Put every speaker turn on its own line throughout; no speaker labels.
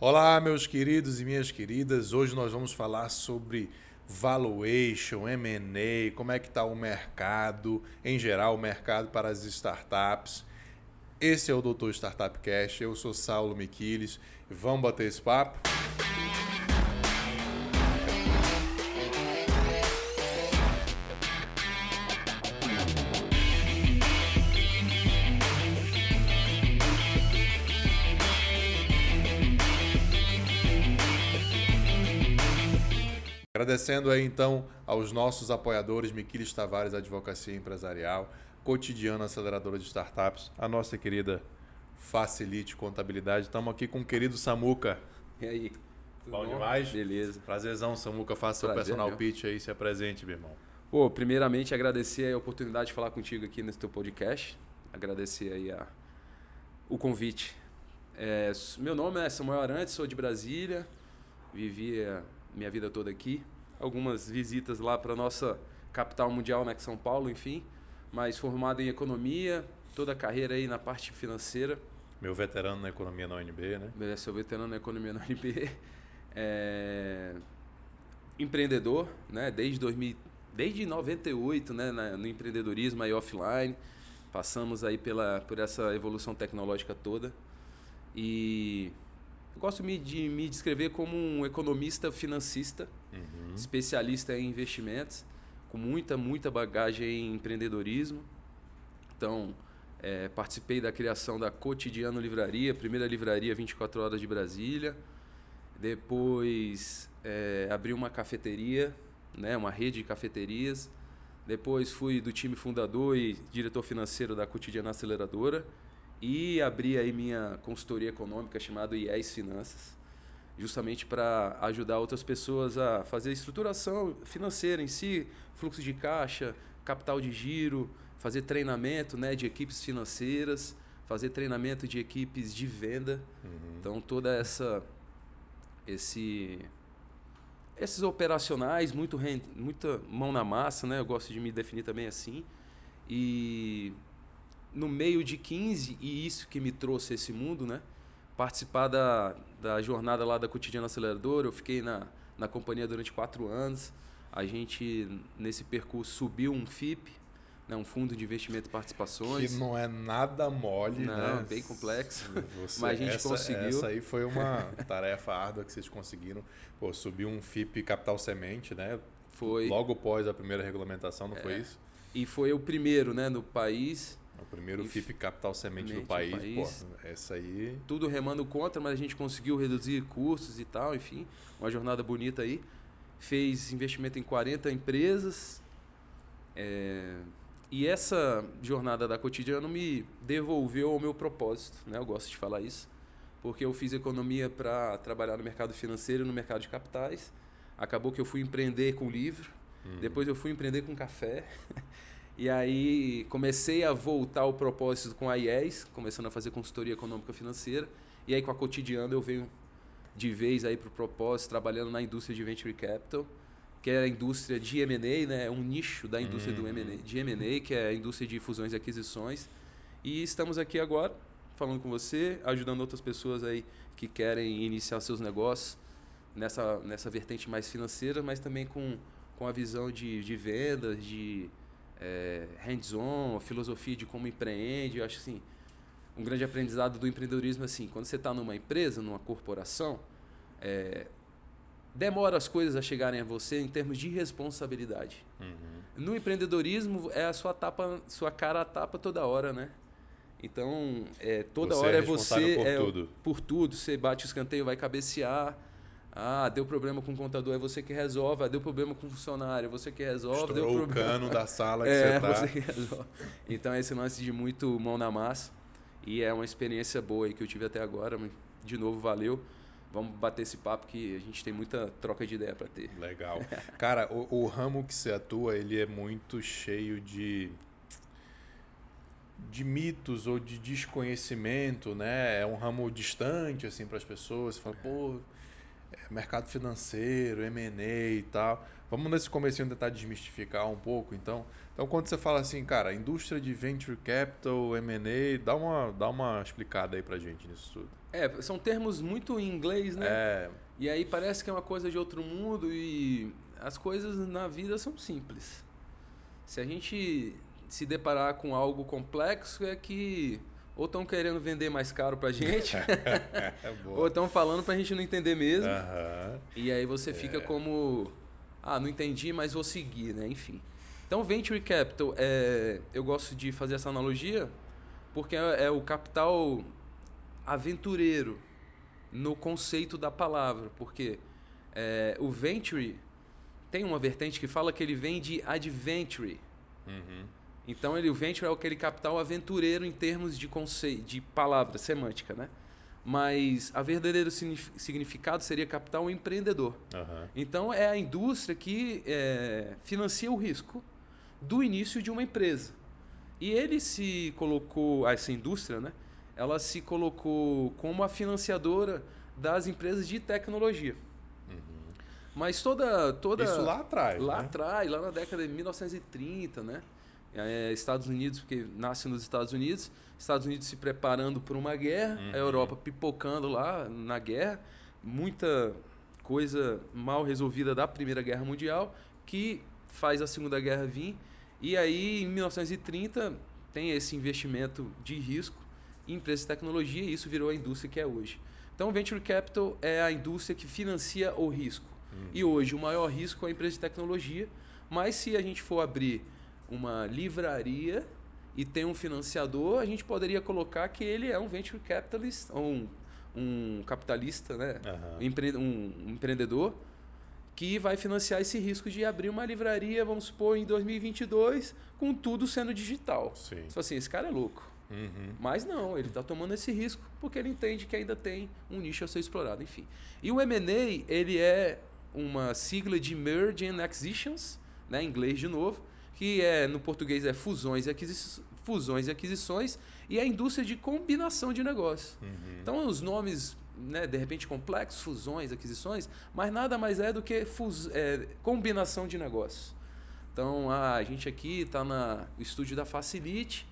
Olá, meus queridos e minhas queridas. Hoje nós vamos falar sobre valuation, M&A, como é que está o mercado, em geral, o mercado para as startups. Esse é o Doutor Startup Cash. Eu sou Saulo Miquiles. Vamos bater esse papo? Agradecendo aí então aos nossos apoiadores, Miquiles Tavares Advocacia Empresarial, Cotidiano Aceleradora de Startups, a nossa querida Facilite Contabilidade. Estamos aqui com o querido Samuca.
E aí?
Bom, bom, demais?
Beleza.
Prazerzão, Samuca. Faça seu personal meu. pitch aí, se apresente, meu irmão.
Pô, primeiramente agradecer a oportunidade de falar contigo aqui nesse teu podcast. Agradecer aí a, o convite. É, meu nome é Samuel Arantes, sou de Brasília, vivi minha vida toda aqui algumas visitas lá para nossa capital mundial, né, que é São Paulo, enfim, mas formado em economia, toda a carreira aí na parte financeira.
Meu veterano na economia na UNB, né?
É, seu veterano na economia na UNB. É... Empreendedor, né? Desde 2000, desde 98, né? no empreendedorismo aí offline. Passamos aí pela, por essa evolução tecnológica toda. E gosto de me descrever como um economista financista, uhum. especialista em investimentos, com muita, muita bagagem em empreendedorismo. Então, é, participei da criação da Cotidiano Livraria, primeira livraria 24 horas de Brasília. Depois é, abri uma cafeteria, né, uma rede de cafeterias. Depois fui do time fundador e diretor financeiro da Cotidiana Aceleradora e abri aí minha consultoria econômica chamada IES Finanças, justamente para ajudar outras pessoas a fazer estruturação financeira em si, fluxo de caixa, capital de giro, fazer treinamento né, de equipes financeiras, fazer treinamento de equipes de venda. Uhum. Então toda essa esse esses operacionais, muito muita mão na massa, né? Eu gosto de me definir também assim. E no meio de 15, e isso que me trouxe esse mundo, né? Participar da, da jornada lá da Cotidiana Aceleradora, eu fiquei na, na companhia durante quatro anos. A gente, nesse percurso, subiu um FIP, né, um fundo de investimento e participações.
Que não é nada mole,
não,
né?
bem complexo. Você, mas a gente
essa,
conseguiu.
Essa aí foi uma tarefa árdua que vocês conseguiram. Pô, subir um FIP Capital Semente, né?
Foi.
Logo após a primeira regulamentação, não é. foi isso?
E foi o primeiro, né, no país
o primeiro FIP Capital Semente do país, país. Pô, essa aí.
Tudo remando contra, mas a gente conseguiu reduzir custos e tal, enfim, uma jornada bonita aí. Fez investimento em 40 empresas. É... E essa jornada da cotidiano me devolveu ao meu propósito, né? Eu gosto de falar isso, porque eu fiz economia para trabalhar no mercado financeiro, no mercado de capitais. Acabou que eu fui empreender com livro, uhum. depois eu fui empreender com café. E aí comecei a voltar ao propósito com a IES, começando a fazer consultoria econômica financeira. E aí com a Cotidiano eu venho de vez aí para o propósito, trabalhando na indústria de Venture Capital, que é a indústria de M&A, né? É um nicho da indústria uhum. do M&A, de M&A, que é a indústria de fusões e aquisições. E estamos aqui agora falando com você, ajudando outras pessoas aí que querem iniciar seus negócios nessa, nessa vertente mais financeira, mas também com, com a visão de, de vendas, de é, hands-on, filosofia de como empreende. Eu acho assim, um grande aprendizado do empreendedorismo assim, quando você está numa empresa, numa corporação, é, demora as coisas a chegarem a você em termos de responsabilidade. Uhum. No empreendedorismo é a sua tapa, sua cara a tapa toda hora, né? Então, é, toda
você
hora
é,
é você
por
é,
tudo.
por tudo. Você bate o escanteio, vai cabecear. Ah, deu problema com o contador, é você que resolve. Ah, deu problema com o funcionário, é você que resolve.
Estourou
deu
problema... o cano da sala que
é,
você tá.
você que resolve. Então, esse lance de muito mão na massa. E é uma experiência boa aí que eu tive até agora. De novo, valeu. Vamos bater esse papo que a gente tem muita troca de ideia para ter.
Legal. Cara, o, o ramo que você atua, ele é muito cheio de de mitos ou de desconhecimento, né? É um ramo distante assim para as pessoas. Você fala, pô, é, mercado financeiro, M&A e tal. Vamos nesse comecinho tentar desmistificar um pouco, então. Então, quando você fala assim, cara, indústria de venture capital, M&A, dá uma, dá uma explicada aí pra gente nisso tudo.
É, são termos muito em inglês, né?
É,
E aí parece que é uma coisa de outro mundo e as coisas na vida são simples. Se a gente se deparar com algo complexo é que ou estão querendo vender mais caro pra gente,
é
ou estão falando pra gente não entender mesmo.
Aham.
E aí você fica como, ah, não entendi, mas vou seguir, né? Enfim. Então, venture capital, é, eu gosto de fazer essa analogia porque é, é o capital aventureiro no conceito da palavra, porque é, o venture tem uma vertente que fala que ele vem de adventure.
Uhum.
Então, ele, o venture é aquele capital aventureiro em termos de conceito, de palavra semântica, né? Mas a verdadeiro signif- significado seria capital empreendedor.
Aham.
Então é a indústria que é, financia o risco do início de uma empresa. E ele se colocou, essa indústria, né? Ela se colocou como a financiadora das empresas de tecnologia. Mas toda toda
Isso lá atrás.
lá
né?
atrás, lá na década de 1930, né? É, Estados Unidos, porque nasce nos Estados Unidos, Estados Unidos se preparando para uma guerra,
Uhum.
a Europa pipocando lá na guerra, muita coisa mal resolvida da Primeira Guerra Mundial que faz a Segunda Guerra vir. E aí, em 1930, tem esse investimento de risco em empresas de tecnologia e isso virou a indústria que é hoje. Então, Venture Capital é a indústria que financia o risco. E hoje o maior risco é a empresa de tecnologia, mas se a gente for abrir uma livraria e tem um financiador, a gente poderia colocar que ele é um venture capitalist, ou um, um capitalista, né?
Aham.
um, empre- um- um empreendedor que vai financiar esse risco de abrir uma livraria, vamos supor, em 2022, com tudo sendo digital.
Sim.
Você fala assim, esse cara é louco.
Uhum.
Mas não, ele está tomando esse risco porque ele entende que ainda tem um nicho a ser explorado, enfim. E o M&A, ele é uma sigla de Merge and Acquisitions, né, em inglês de novo, que é no português é fusões e, aquisi- fusões e aquisições, e a indústria de combinação de negócios.
Uhum.
Então, os nomes, né, de repente complexos, fusões, aquisições, mas nada mais é do que fus- é, combinação de negócios. Então, a, a gente aqui está no estúdio da Facilite,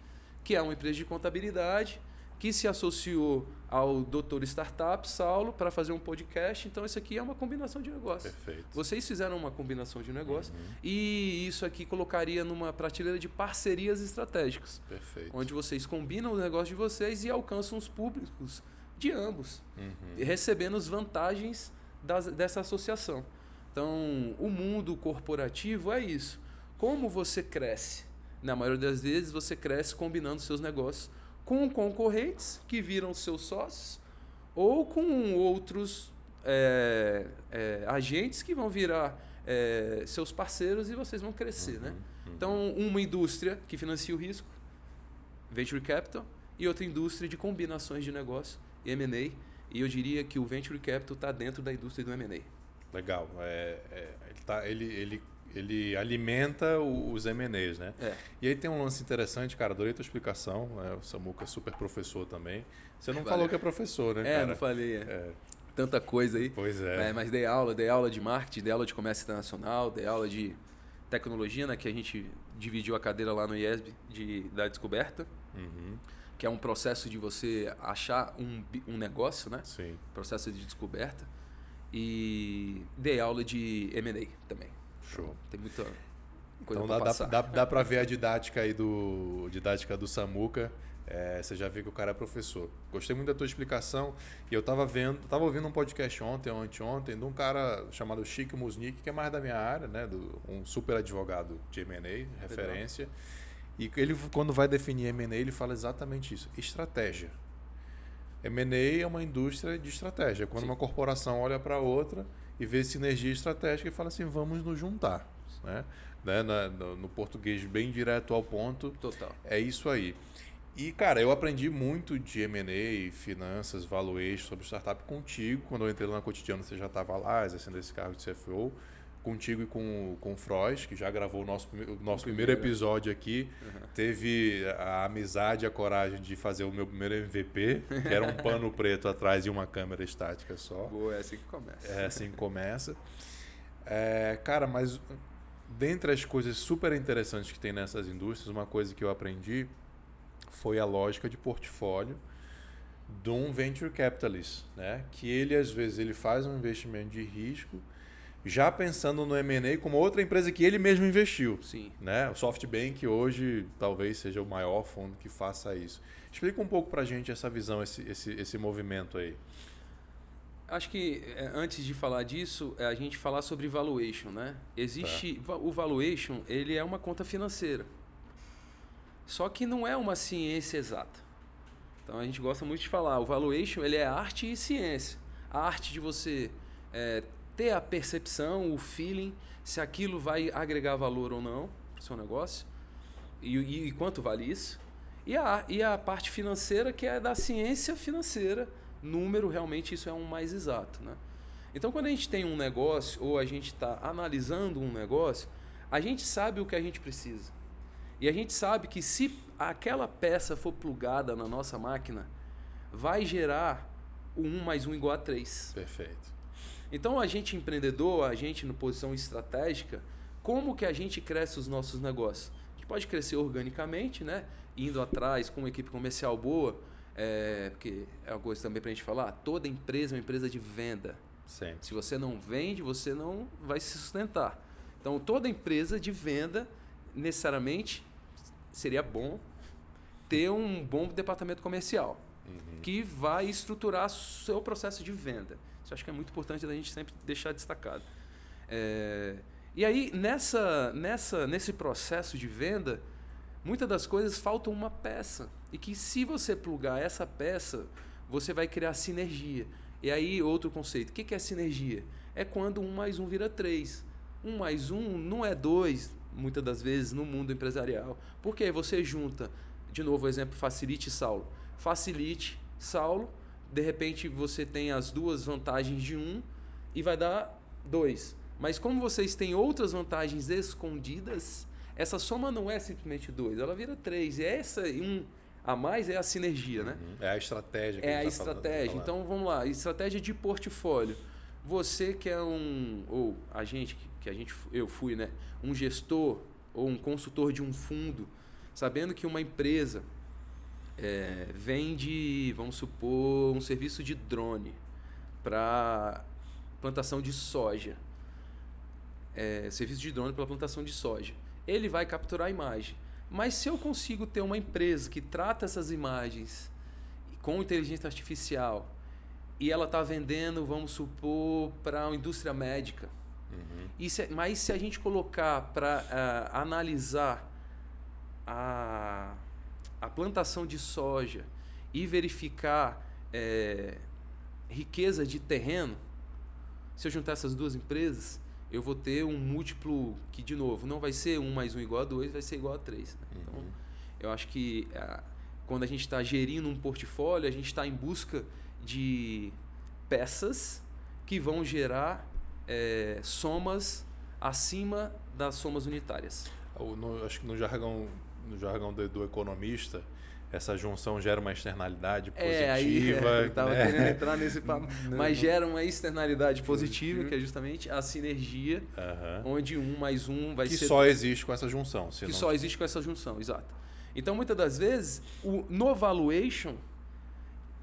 que é uma empresa de contabilidade, que se associou ao Doutor Startup, Saulo, para fazer um podcast. Então, isso aqui é uma combinação de negócios.
Perfeito.
Vocês fizeram uma combinação de negócios
Uhum.
e isso aqui colocaria numa prateleira de parcerias estratégicas
Perfeito.
onde vocês combinam o negócio de vocês e alcançam os públicos de ambos,
Uhum.
recebendo as vantagens das- dessa associação. Então, o mundo corporativo é isso. Como você cresce? Na maioria das vezes, você cresce combinando seus negócios com concorrentes que viram seus sócios ou com outros é, é, agentes que vão virar é, seus parceiros e vocês vão crescer, né?
Uhum.
Então, uma indústria que financia o risco, venture capital, e outra indústria de combinações de negócio, M&A. E eu diria que o venture capital está dentro da indústria do M&A.
Legal. É, é, ele, tá, ele, ele, ele alimenta os M&As, né?
É.
E aí tem um lance interessante, cara. Adorei tua explicação. né? O Samuca é super professor também. Você não
Valeu.
falou que é professor, né,
É,
cara?
não falei. é.
É,
Tanta coisa aí.
pois é.
É, mas dei aula, dei aula de marketing, dei aula de comércio internacional, dei aula de tecnologia, né? Que a gente dividiu a cadeira lá no IESB de, da descoberta,
Uhum.
que é um processo de você achar um, um negócio, né?
Sim.
Processo de descoberta. E dei aula de M&A também.
Show.
Tem muita coisa
Então
pra
dá, dá,
passar.
dá, dá pra ver a didática aí do. Didática do Samuca. É, você já vê que o cara é professor. Gostei muito da tua explicação. E eu tava vendo, tava ouvindo um podcast ontem ou anteontem de um cara chamado Chico Musnick, que é mais da minha área, né? Do, um super advogado de M&A, referência. E ele, quando vai definir M&A, ele fala exatamente isso. Estratégia. M&A é uma indústria de estratégia. Quando
Sim.
uma corporação olha para outra e vê sinergia estratégica e fala assim, vamos nos juntar. Né? Né? Na- no, no português bem direto ao ponto,
Total.
é isso aí. E, cara, eu aprendi muito de M&A, finanças, valuation, sobre startup contigo. Quando eu entrei lá no cotidiano, você já estava lá, exercendo esse cargo de CFO. Contigo e com, com o Frois, que já gravou o nosso, o nosso primeiro episódio aqui. Uhum. Teve a amizade e a coragem de fazer o meu primeiro MVP, que era um pano preto atrás e uma câmera estática só.
Boa, é assim que começa.
É assim que começa. É, cara, mas dentre as coisas super interessantes que tem nessas indústrias, uma coisa que eu aprendi foi a lógica de portfólio de um venture capitalist, né? Que ele às vezes ele faz um investimento de risco já pensando no M&A como outra empresa que ele mesmo investiu.
Sim.
Né? O SoftBank hoje talvez seja o maior fundo que faça isso. Explica um pouco para a gente essa visão, esse, esse, esse movimento aí.
Acho que é, antes de falar disso, é a gente falar sobre valuation, né? Existe tá. o valuation, ele é uma conta financeira. Só que não é uma ciência exata. Então a gente gosta muito de falar, o valuation ele é arte e ciência. A arte de você é, ter a percepção, o feeling, se aquilo vai agregar valor ou não para o seu negócio e, e, e quanto vale isso. E a, e a parte financeira, que é da ciência financeira, número, realmente isso é um mais exato. Né? Então, quando a gente tem um negócio ou a gente está analisando um negócio, a gente sabe o que a gente precisa. E a gente sabe que se aquela peça for plugada na nossa máquina, vai gerar o 1 mais 1 igual a 3.
Perfeito.
Então, a gente empreendedor, a gente na posição estratégica, como que a gente cresce os nossos negócios? A gente pode crescer organicamente, né? indo atrás com uma equipe comercial boa, é, porque é uma coisa também para a gente falar, toda empresa é uma empresa de venda.
Sempre.
Se você não vende, você não vai se sustentar. Então, toda empresa de venda, necessariamente, seria bom ter um bom departamento comercial uhum. que vai estruturar seu processo de venda. Isso acho que é muito importante a gente sempre deixar destacado. É, e aí, nessa, nessa, nesse processo de venda, muitas das coisas faltam uma peça. E que se você plugar essa peça, você vai criar sinergia. E aí, outro conceito. O que é sinergia? É quando um mais um vira três. Um mais um não é dois, muitas das vezes, no mundo empresarial. Porque você junta, de novo, o exemplo Facilite Saulo. Facilite Saulo, de repente você tem as duas vantagens de um e vai dar dois. Mas como vocês têm outras vantagens escondidas, essa soma não é simplesmente dois, ela vira três. E essa um a mais é a sinergia, né?
Uhum. É a estratégia.
Que é a, a tá estratégia. Falando. Então vamos lá, estratégia de portfólio. Você que é um ou a gente que a gente eu fui, né, um gestor ou um consultor de um fundo, sabendo que uma empresa é, vende, vamos supor, um serviço de drone para plantação de soja. É, serviço de drone para plantação de soja ele vai capturar a imagem. Mas se eu consigo ter uma empresa que trata essas imagens com inteligência artificial e ela está vendendo, vamos supor, para a indústria médica, uhum. e se, mas se a gente colocar para uh, eh, analisar a, a plantação de soja e verificar é, riqueza de terreno, se eu juntar essas duas empresas, eu vou ter um múltiplo que, de novo, não vai ser 1 mais 1 igual a 2, vai ser igual a 3. Né? Então, uhum. eu acho que a, quando a gente está gerindo um portfólio, a gente está em busca de peças que vão gerar é, somas acima das somas unitárias.
No, acho que no jargão, no jargão do, do economista, essa junção gera uma externalidade positiva. É, aí, é,
eu estava né? querendo entrar nesse papo. Mas gera uma externalidade positiva, que é justamente a sinergia, onde um mais um vai
que
ser.
Que só existe com essa junção.
Que só existe com essa junção, exato. Então, muitas das vezes, o, no valuation,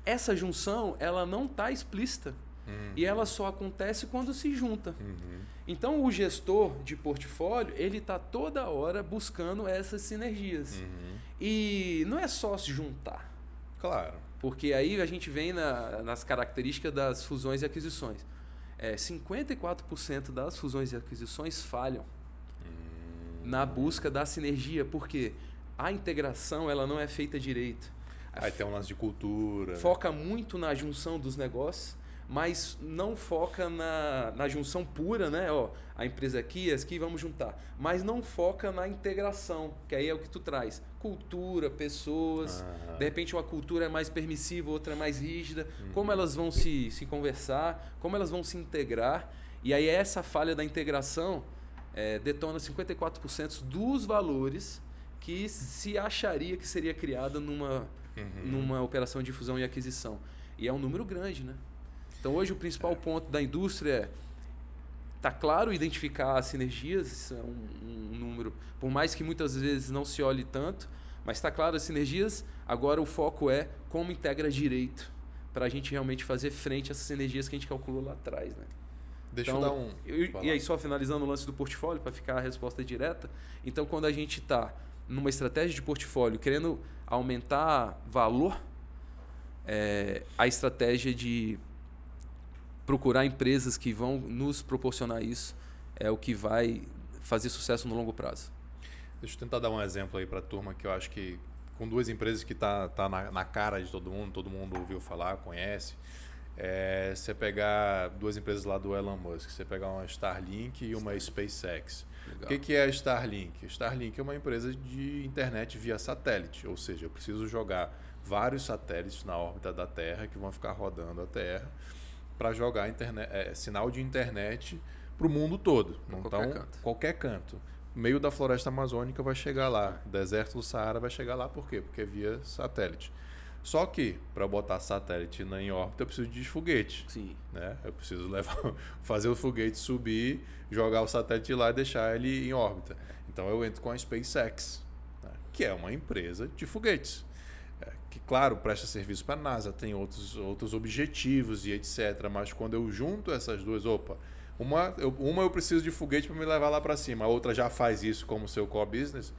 essa junção ela não está explícita. Uhum. E ela só acontece quando se junta. Uhum. Então, o gestor de portfólio, ele está toda hora buscando essas sinergias. Uhum. E não é só se juntar.
Claro.
Porque aí a gente vem na, nas características das fusões e aquisições. É, 54% das fusões e aquisições falham hum. na busca da sinergia, porque a integração ela não é feita direito.
Aí tem um lance de cultura.
Foca muito na junção dos negócios mas não foca na, na junção pura, né? Ó, a empresa aqui, as aqui, vamos juntar. Mas não foca na integração, que aí é o que tu traz. Cultura, pessoas. Ah. De repente uma cultura é mais permissiva, outra é mais rígida. Uhum. Como elas vão se, se conversar, como elas vão se integrar. E aí essa falha da integração é, detona 54% dos valores que se acharia que seria criada numa, uhum. numa operação de fusão e aquisição. E é um número grande, né? Então hoje o principal ponto da indústria é tá claro identificar as sinergias, isso é um, um, número, por mais que muitas vezes não se olhe tanto, mas está claro as sinergias. Agora o foco é como integra direito para a gente realmente fazer frente a essas sinergias que a gente calculou lá atrás, né?
Deixa então, eu dar um.
Eu, e aí, só finalizando o lance do portfólio, para ficar a resposta direta. Então, quando a gente está numa estratégia de portfólio querendo aumentar valor, é, a estratégia de procurar empresas que vão nos proporcionar isso é o que vai fazer sucesso no longo prazo.
Deixa eu tentar dar um exemplo aí para a turma que eu acho que com duas empresas que tá, tá na, na, cara de todo mundo, todo mundo ouviu falar, conhece. É, você pegar duas empresas lá do Elon Musk, você pegar uma Starlink e uma SpaceX. Legal. O que, que é a Starlink? Starlink é uma empresa de internet via satélite, ou seja, eu preciso jogar vários satélites na órbita da Terra que vão ficar rodando a Terra para jogar internet, é, sinal de internet para o mundo todo. Pra então, qualquer canto. qualquer canto. Meio da floresta amazônica vai chegar lá, deserto do Saara vai chegar lá, por quê? Porque é via satélite. Só que, para botar satélite na, em órbita, eu preciso de foguete.
Sim.
Né? Eu preciso levar, fazer o foguete subir, jogar o satélite lá e deixar ele em órbita. Então eu entro com a SpaceX, né? que é uma empresa de foguetes. É, que, claro, presta serviço para a NASA, tem outros, outros objetivos e etc. Mas quando eu junto essas duas, opa, uma eu, uma eu preciso de foguete para me levar lá para cima, a outra já faz isso como seu core business.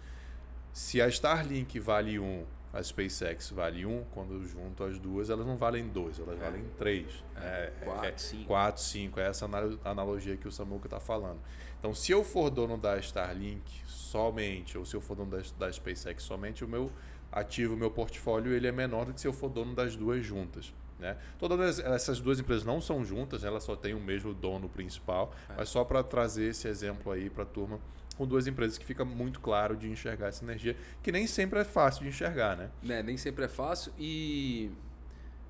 Se a Starlink vale um a SpaceX vale um, quando junto as duas, elas não valem dois, elas é. valem três.
É, é, quatro, é, cinco.
Quatro, cinco. É essa analogia que o Samuca está falando. Então, se eu for dono da Starlink somente, ou se eu for dono da, da SpaceX somente, o meu ativo, meu portfólio, ele é menor do que se eu for dono das duas juntas. Né? Todas essas duas empresas não são juntas, elas só têm o mesmo dono principal, é. mas só para trazer esse exemplo aí para a turma com duas empresas que fica muito claro de enxergar essa energia, que nem sempre é fácil de enxergar, né?
né? Nem sempre é fácil e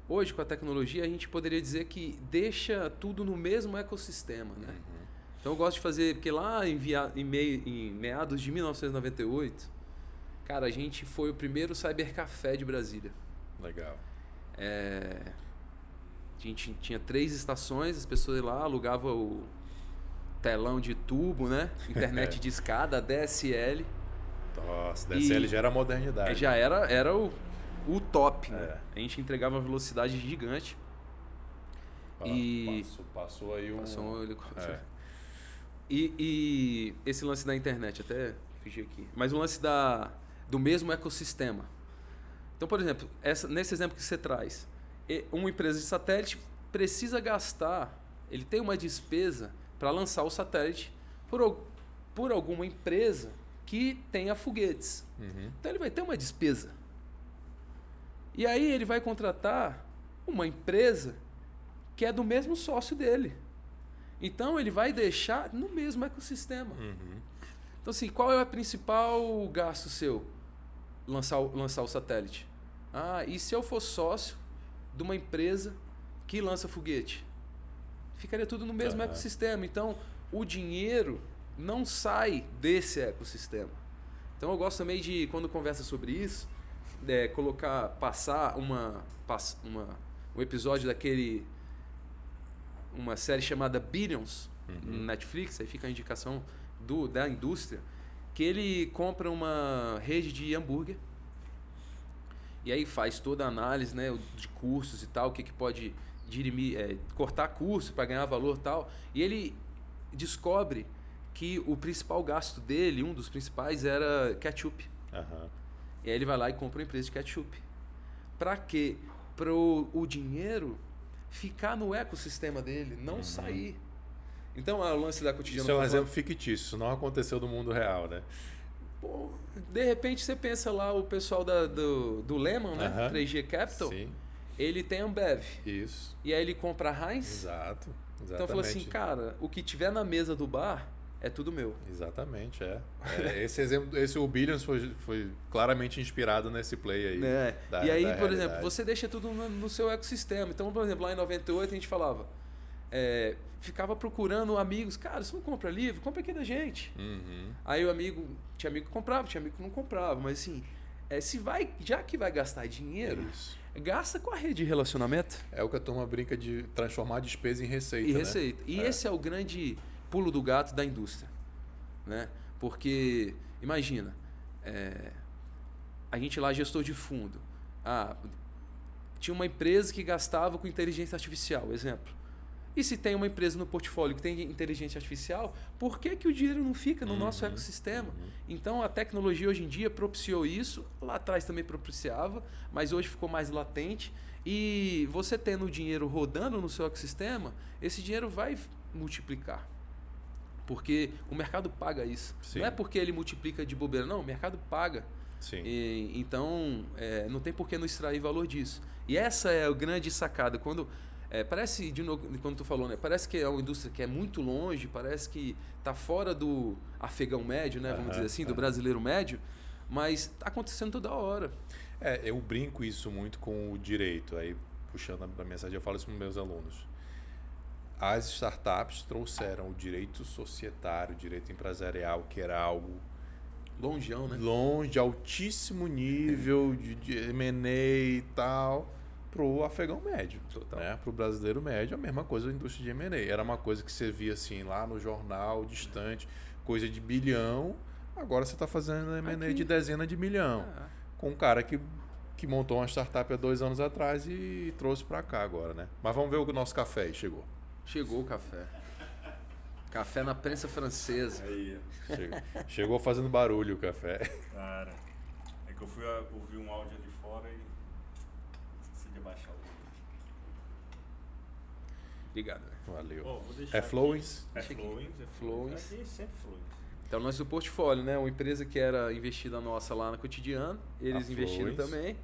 hoje com a tecnologia a gente poderia dizer que deixa tudo no mesmo ecossistema, né? Uhum. Então eu gosto de fazer, porque lá em, via, em, mei, em meados de 1998, cara, a gente foi o primeiro cybercafé de Brasília.
Legal.
É, a gente tinha três estações, as pessoas lá alugavam o telão de tubo, né? Internet de escada, DSL.
Nossa, DSL e já era modernidade.
É, já né? era, era o, o top. Né? É. A gente entregava uma velocidade gigante.
Ah, e passou, passou, aí um. Passou um helicóptero. É.
E, e esse lance da internet, até fugir aqui. Mas o lance da, do mesmo ecossistema. Então, por exemplo, essa, nesse exemplo que você traz, uma empresa de satélite precisa gastar, ele tem uma despesa para lançar o satélite por, por alguma empresa que tenha foguetes. Uhum. Então ele vai ter uma despesa. E aí ele vai contratar uma empresa que é do mesmo sócio dele. Então ele vai deixar no mesmo ecossistema. Uhum. Então, assim, qual é o principal gasto seu? Lançar, lançar o satélite. Ah, e se eu for sócio de uma empresa que lança foguete? ficaria tudo no mesmo uhum. ecossistema. Então, o dinheiro não sai desse ecossistema. Então, eu gosto também de, quando conversa sobre isso, é, colocar, passar uma, uma, um episódio daquele. Uma série chamada Billions, uhum. no Netflix, aí fica a indicação do, da indústria, que ele compra uma rede de hambúrguer. E aí faz toda a análise né, de cursos e tal, o que, que pode dirimir, é, cortar curso para ganhar valor tal. E ele descobre que o principal gasto dele, um dos principais, era ketchup. Uhum. E aí ele vai lá e compra uma empresa de ketchup. Para quê? Para o dinheiro ficar no ecossistema dele, não uhum. sair. Então, é o lance da cotidiana.
Isso é um exemplo fictício, isso não aconteceu no mundo real, né?
Pô, de repente você pensa lá o pessoal da, do, do Lehman, né? Uhum. 3G Capital. Sim ele tem Ambev.
Isso.
E aí ele compra a Heinz.
Exato. Exatamente.
Então falou assim, cara, o que tiver na mesa do bar é tudo meu.
Exatamente, é. é esse exemplo, esse o Billions foi, foi claramente inspirado nesse play aí.
É. Da, e aí, por realidade. exemplo, você deixa tudo no, no, seu ecossistema. Então, por exemplo, lá em 98 a gente falava, é, ficava procurando amigos. Cara, você não compra livro? Compra aqui da gente.
Uhum.
Aí o amigo, tinha amigo que comprava, tinha amigo que não comprava. Mas assim, é, se vai, já que vai gastar dinheiro,
Isso.
gasta com a rede de relacionamento
É o que a turma brinca de transformar a despesa em receita.
e
né?
receita. E
É.
esse é o grande pulo do gato da indústria. Né? Porque, imagina, é, a gente lá, gestor de fundo, ah, tinha uma empresa que gastava com inteligência artificial, exemplo. E se tem uma empresa no portfólio que tem inteligência artificial, por que, que o dinheiro não fica no nosso
Uhum,
ecossistema?
uhum.
Então a tecnologia hoje em dia propiciou isso, lá atrás também propiciava, mas hoje ficou mais latente. E você tendo o dinheiro rodando no seu ecossistema, esse dinheiro vai multiplicar. Porque o mercado paga isso.
Sim.
Não é porque ele multiplica de bobeira, não, o mercado paga.
Sim.
E, então, é, não tem por que não extrair valor disso. E essa é a grande sacada. Quando é, parece, de novo, quando tu falou, né? Parece que é uma indústria que é muito longe, parece que está fora do afegão médio, né? Vamos
Aham,
dizer assim, do
aham.
brasileiro médio, mas está acontecendo toda hora.
É, eu brinco isso muito com o direito. Aí, puxando a mensagem, eu falo isso para meus alunos. As startups trouxeram o direito societário, o direito empresarial, que era algo
Longeão, né?
longe, altíssimo nível de, de M&A e tal, pro afegão médio,
Total.
né? Pro brasileiro médio, a mesma coisa da indústria de M&A. Era uma coisa que você via assim lá no jornal, distante, coisa de bilhão. Agora você está fazendo M&A de dezena de milhão
Ah,
com um cara que, que montou uma startup há dois anos atrás e trouxe para cá agora, né? Mas vamos ver o nosso café aí, chegou.
chegou o café. Café na prensa francesa.
Aí,
Chegou, chegou fazendo barulho o café.
cara. É que eu fui ouvir um áudio ali fora e esqueci de abaixar o volume.
Obrigado.
Valeu.
Deixar
É?
É. Flowings. É
Flowings.
Aqui sempre Flowings.
Então, nós do portfólio, né? Uma empresa que era investida nossa lá no cotidiano, eles
A
investiram
Flowens.
também.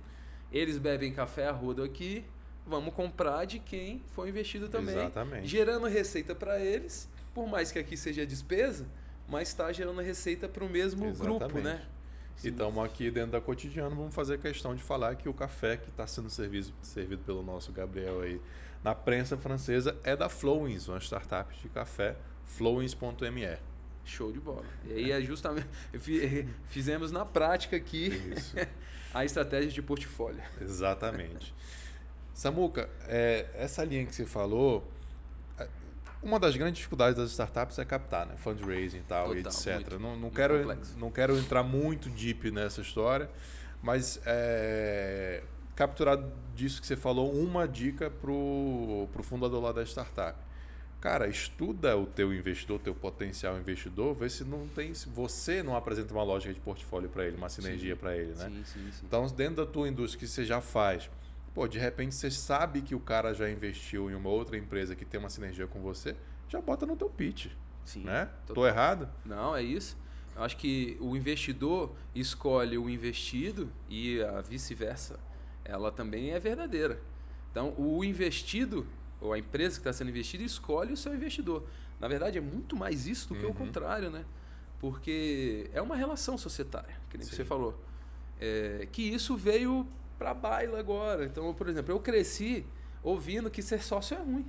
Eles bebem café a rodo aqui. Vamos comprar de quem foi investido também.
Exatamente.
Gerando receita para eles, por mais que aqui seja despesa, mas está gerando receita para o mesmo grupo,
Exatamente.
né?
E estamos aqui dentro da cotidiano, vamos fazer questão de falar que o café que está sendo servido, servido pelo nosso Gabriel aí na prensa francesa é da Flowings, uma startup de café, flowings.me.
Show de bola. E aí é justamente. fi- Fizemos na prática aqui a estratégia de portfólio.
Exatamente. Samuca, é, essa linha que você falou, é, uma das grandes dificuldades das startups é captar, né? Fundraising e tal,
Total,
etc.
muito,
não, não, quero,
complexo.
não quero entrar muito deep nessa história, mas é, capturar disso que você falou, uma dica pro, pro fundador lá da startup. Cara, estuda o teu investidor, teu potencial investidor, vê se não tem, se você não apresenta uma lógica de portfólio para ele, uma sinergia para ele, né?
Sim, sim, sim.
Então, dentro da tua indústria que você já faz, pô, de repente você sabe que o cara já investiu em uma outra empresa que tem uma sinergia com você, já bota no teu pitch,
sim.
né? Tô
total.
errado?
Não, é isso. Eu acho que o investidor escolhe o investido e a vice-versa. Ela também é verdadeira. Então, o investido, ou a empresa que está sendo investida, escolhe o seu investidor. Na verdade, é muito mais isso do que o
Uhum.
contrário, né? Porque é uma relação societária, que nem
Sim.
você falou. É, que isso veio para baila agora. Então, por exemplo, eu cresci ouvindo que ser sócio é ruim.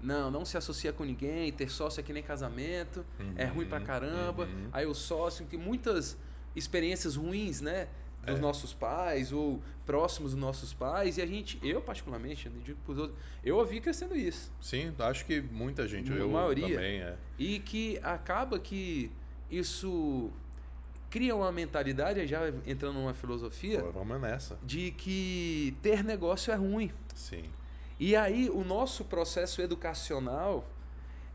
Não, não se associa com ninguém, ter sócio é que nem casamento, é ruim pra
Uhum,
caramba.
uhum.
Aí o sócio, que muitas experiências ruins, né? Dos
É.
nossos pais ou próximos dos nossos pais. E a gente, eu particularmente, eu digo pros outros, eu ouvi crescendo isso.
Sim, acho que muita gente,
A
eu
maioria.
também, é.
E que acaba que isso cria uma mentalidade, já entrando numa filosofia,
Pô, vamos nessa.
de que ter negócio é ruim.
Sim.
E aí o nosso processo educacional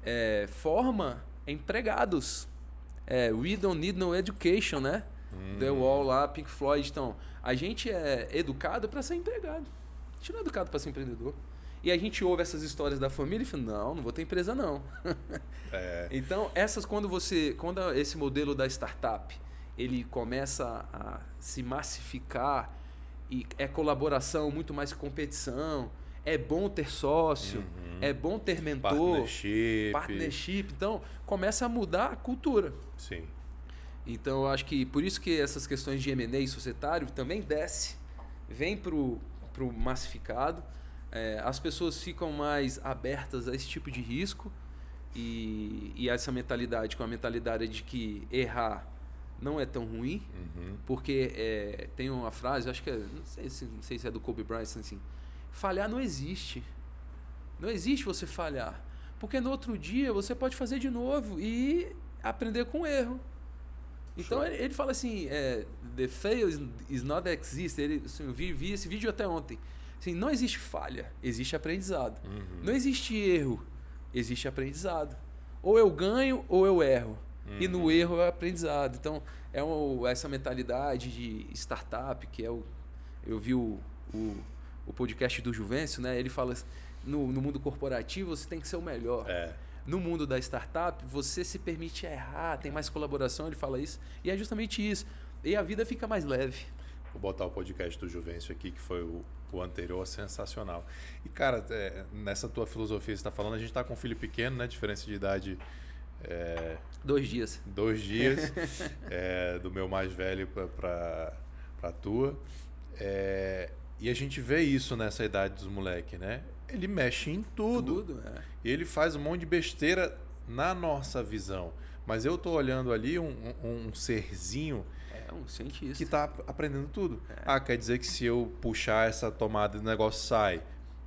é, forma empregados. É, we don't need no education, né?
Hum.
The Wall lá, Pink Floyd. Então, a gente é educado para ser empregado. A gente não é educado para ser empreendedor. E a gente ouve essas histórias da família e fala, não, não vou ter empresa não.
É,
Então, essas quando você, quando esse modelo da startup, ele começa a se massificar e é colaboração muito mais que competição, é bom ter sócio,
Uhum.
é bom ter mentor,
partnership.
partnership, então começa a mudar a cultura.
Sim.
Então, eu acho que por isso que essas questões de M&A societário também desce, vem pro pro massificado. é, as pessoas ficam mais abertas a esse tipo de risco e, e essa mentalidade, com a mentalidade de que errar não é tão ruim,
Uhum.
porque é, tem uma frase, acho que é, não sei, se, não sei se é do Kobe Bryant, assim, falhar não existe. Não existe você falhar. Porque no outro dia você pode fazer de novo e aprender com o erro. Então ele, ele fala assim, é, the fail is, is not exist. Ele, assim, eu vi, vi esse vídeo até ontem. Assim, não existe falha, existe aprendizado.
Uhum.
Não existe erro, existe aprendizado. Ou eu ganho ou eu erro. E no erro é aprendizado. Então, é um- essa mentalidade de startup, que é o. Eu vi o, o, o podcast do Juvencio, né? Ele fala assim, no, no mundo corporativo você tem que ser o melhor.
É.
No mundo da startup, você se permite errar, tem mais colaboração, ele fala isso. E é justamente isso. E a vida fica mais leve.
Vou botar o podcast do Juvencio aqui, que foi o, o anterior, sensacional. E, cara, é, nessa tua filosofia que você está falando, a gente está com um filho pequeno, né? Diferença de idade é,
Dois dias.
dois dias, é, do meu mais velho para a tua. É, e a gente vê isso nessa idade dos moleques, né? Ele mexe em tudo.
Tudo, é.
E ele faz um monte de besteira na nossa visão. Mas eu tô olhando ali um, um, um serzinho
É um cientista.
que tá aprendendo tudo.
É.
Ah, quer dizer que se eu puxar essa tomada, o negócio sai.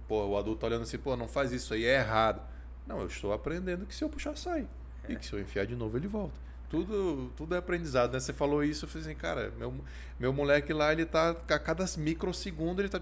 Pô, o adulto tá olhando assim, pô, não faz isso aí, é errado. Não, eu estou aprendendo que se eu puxar, sai. E que se eu enfiar de novo, ele volta. Tudo, tudo é aprendizado, né? Você falou isso, eu falei assim, cara, meu, meu moleque lá, ele tá a cada microsegundo, ele tá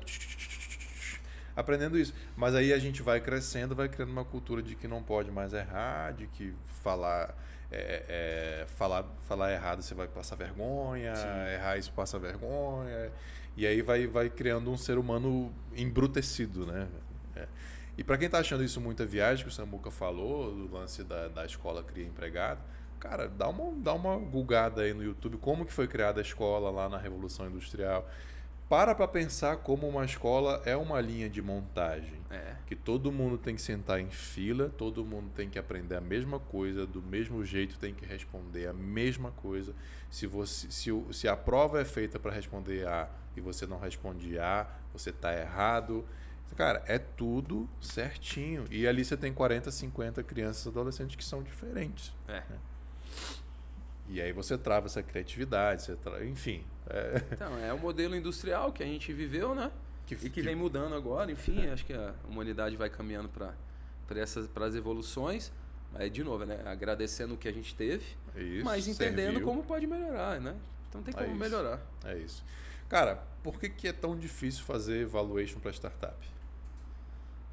aprendendo isso. Mas aí a gente vai crescendo, vai criando uma cultura de que não pode mais errar, de que falar é, é, falar, falar errado você vai passar vergonha,
Sim.
errar isso passa vergonha. E aí vai, vai criando um ser humano embrutecido, né? É. E para quem tá achando isso muita viagem, que o Samuca falou, do lance da, da escola cria empregado, cara, dá uma, dá uma gulgada aí no YouTube, como que foi criada a escola lá na Revolução Industrial. Para para pensar como uma escola é uma linha de montagem
É.
que todo mundo tem que sentar em fila, todo mundo tem que aprender a mesma coisa, do mesmo jeito tem que responder a mesma coisa. Se, você, se, se a prova é feita para responder A e você não responde A, você está errado. Cara, é tudo certinho. E ali você tem 40, 50 crianças e adolescentes que são diferentes.
É.
E aí você trava essa criatividade, você tra... enfim. é-
Então, é o modelo industrial que a gente viveu, né?
que,
E que vem mudando agora, enfim, acho que a humanidade vai caminhando para essas para as evoluções. Mas, de novo, né? Agradecendo o que a gente teve,
é isso,
mas entendendo
serviu.
como pode melhorar, né? Então tem
É
como
isso.
melhorar.
É isso. Cara, por que, que é tão difícil fazer valuation para startup?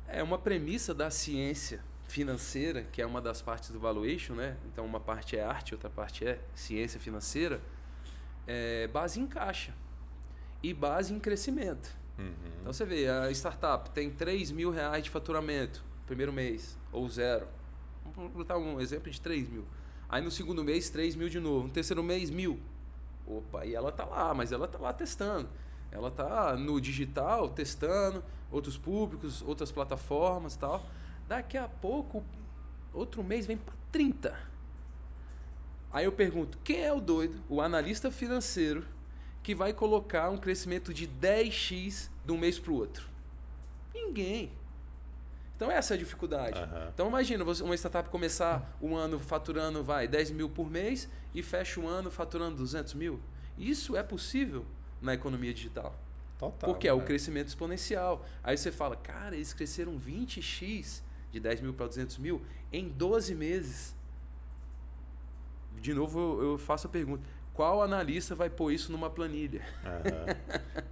É uma premissa da ciência financeira, que é uma das partes do valuation, né? Então uma parte é arte, outra parte é ciência financeira. É base em caixa e base em crescimento.
Uhum.
Então você vê, a startup tem 3 mil reais de faturamento primeiro mês, ou zero. Vamos botar um exemplo de 3 mil. Aí no segundo mês, 3 mil de novo. No terceiro mês, mil. Opa, e ela tá lá, mas ela tá lá testando. Ela tá no digital, testando, outros públicos, outras plataformas e tal. Daqui a pouco, outro mês vem para 30. Aí eu pergunto, quem é o doido, o analista financeiro, que vai colocar um crescimento de 10x de um mês para o outro? Ninguém. Então essa é a dificuldade.
Aham.
Então imagina você- uma startup começar um ano faturando vai 10 mil por mês e fecha um ano faturando 200 mil. Isso é possível na economia digital.
Total.
Porque é o
né?
crescimento exponencial. Aí você fala, cara, eles cresceram 20x de 10 mil para 200 mil em 12 meses. De novo, eu, eu faço a pergunta: qual analista vai pôr isso numa planilha?
Aham.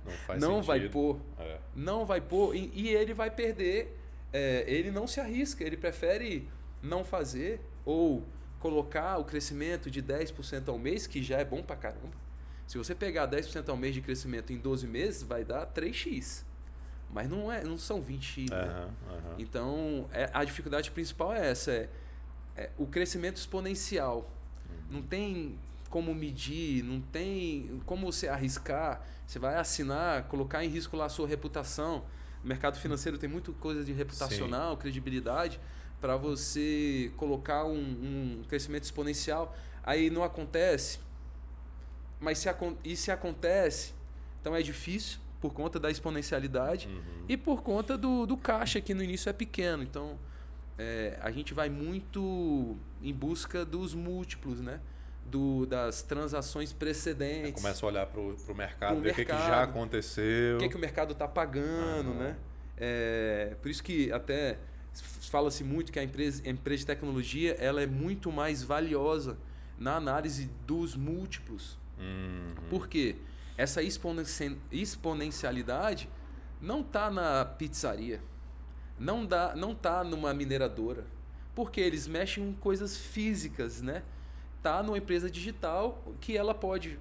Não faz
não vai
sentido.
pôr.
É.
Não vai pôr. E, e ele vai perder. é, ele não se arrisca. Ele prefere não fazer ou colocar o crescimento de 10% ao mês, que já é bom pra caramba. Se você pegar 10% ao mês de crescimento em 12 meses, vai dar 3x. Mas não, é, não são 20x. né?
Aham.
Então, é- a dificuldade principal é essa: é, é o crescimento exponencial. Não tem como medir, não tem como você arriscar. Você vai assinar, colocar em risco lá a sua reputação. O mercado financeiro tem muita coisa de reputacional, credibilidade, para você colocar um, um crescimento exponencial. Aí não acontece. Mas se, e se acontece, então é difícil, por conta da exponencialidade
Uhum.
e por conta do, do caixa, que no início é pequeno. Então, é, a gente vai muito em busca dos múltiplos, né? Do, das transações precedentes.
Começa a olhar para o mercado, ver o que, que já aconteceu.
o que, que o mercado está pagando,
Aham.
né? É, por isso que até fala-se muito que a empresa, a empresa de tecnologia ela é muito mais valiosa na análise dos múltiplos.
Uhum.
Por quê? Essa exponencialidade não está na pizzaria, não dá, não tá numa mineradora, porque eles mexem com coisas físicas, né? Tá numa empresa digital que ela pode